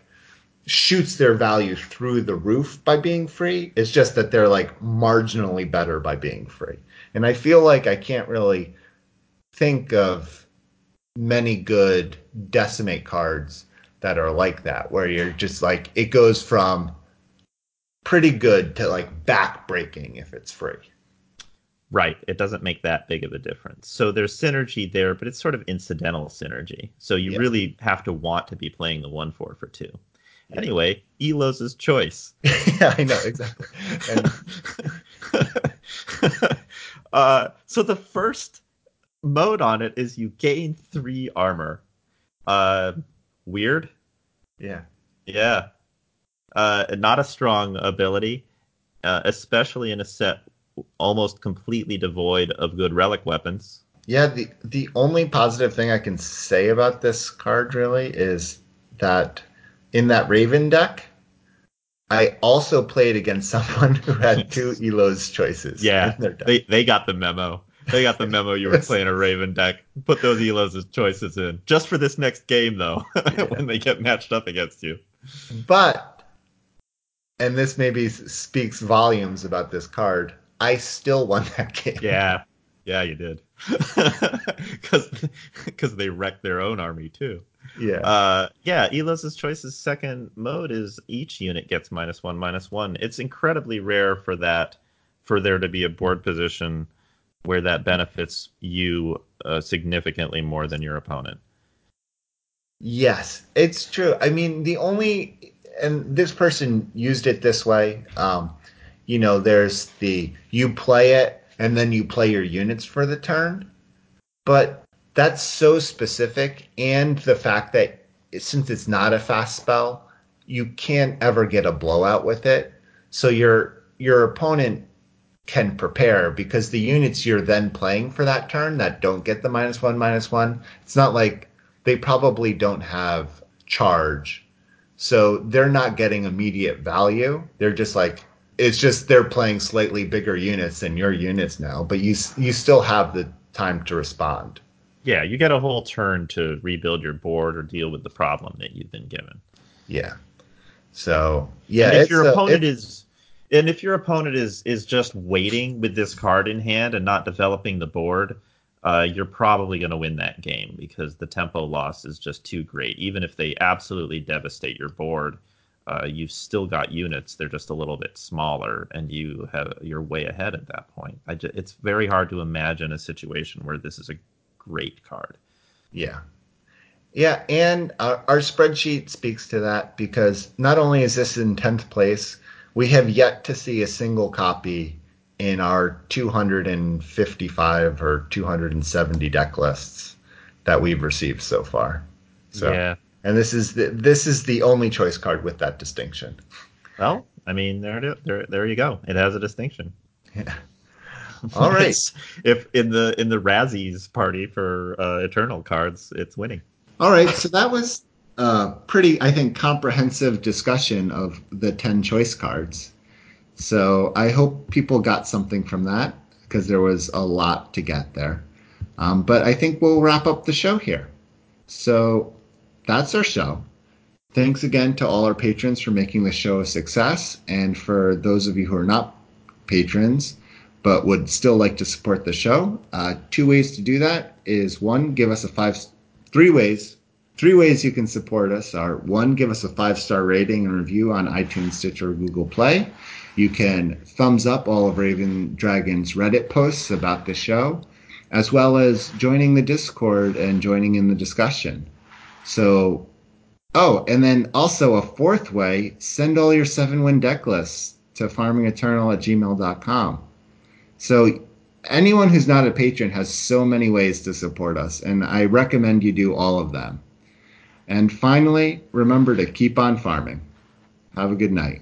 shoots their value through the roof by being free. It's just that they're like marginally better by being free. And i feel like i can't really think of many good decimate cards that are like that, where you're just like it goes from pretty good to like back-breaking if it's free. Right. It doesn't make that big of a difference. So there's synergy there, but it's sort of incidental synergy. So you yeah. really have to want to be playing the one four for two. Yeah. Anyway, Elos' choice. (laughs) yeah, I know exactly. And... (laughs) uh, so the first mode on it is you gain three armor. Uh, weird. Yeah. Yeah. Uh, not a strong ability, uh, especially in a set almost completely devoid of good relic weapons. Yeah, the the only positive thing I can say about this card really is that in that Raven deck, I also played against (laughs) someone who had two Elos choices. Yeah, they they got the memo. They got the (laughs) memo you were playing a Raven deck. Put those Elos as choices in. Just for this next game, though, yeah. (laughs) when they get matched up against you. But, and this maybe speaks volumes about this card, I still won that (laughs) game. Yeah. Yeah, you did. (laughs) Because because they wrecked their own army, too. Yeah. Uh, yeah, Elos' Choice's second mode is each unit gets minus one, minus one. It's incredibly rare for that, for there to be a board position where that benefits you uh, significantly more than your opponent. Yes, it's true. I mean, the only and this person used it this way. Um, you know, there's the you play it and then you play your units for the turn, but that's so specific, and the fact that since it's not a fast spell, you can't ever get a blowout with it. So your your opponent can prepare because the units you're then playing for that turn that don't get the minus one minus one it's not like they probably don't have charge so they're not getting immediate value. They're just like it's just they're playing slightly bigger units than your units now but you you still have the time to respond. Yeah you get a whole turn to rebuild your board or deal with the problem that you've been given. Yeah. So yeah and if your opponent is and if your opponent is is just waiting with this card in hand and not developing the board, uh, you're probably going to win that game because the tempo loss is just too great. Even if they absolutely devastate your board, uh, you've still got units. They're just a little bit smaller, and you have you're way ahead at that point. Just, it's very hard to imagine a situation where this is a great card. Yeah. Yeah, and our, our spreadsheet speaks to that because not only is this in 10th place, we have yet to see a single copy in our 255 or 270 deck lists that we've received so far. So, yeah. And this is the, this is the only choice card with that distinction. Well, I mean, there, there, there you go. It has a distinction. Yeah. All right. (laughs) if in the in the Razzies party for uh, Eternal cards, it's winning. All right. So that was a pretty, I think, comprehensive discussion of the 10 choice cards. So I hope people got something from that because there was a lot to get there. Um, but I think we'll wrap up the show here. So that's our show. Thanks again to all our patrons for making the show a success. And for those of you who are not patrons but would still like to support the show, uh, two ways to do that is one, give us a five, three ways Three ways you can support us are one, give us a five star rating and review on iTunes, Stitcher, Google Play. You can thumbs up all of Raven Dragon's Reddit posts about the show, as well as joining the Discord and joining in the discussion. So, oh, and then also a fourth way send all your seven win deck lists to farmingeternal at gmail.com. So anyone who's not a patron has so many ways to support us, and I recommend you do all of them. And finally, remember to keep on farming. Have a good night.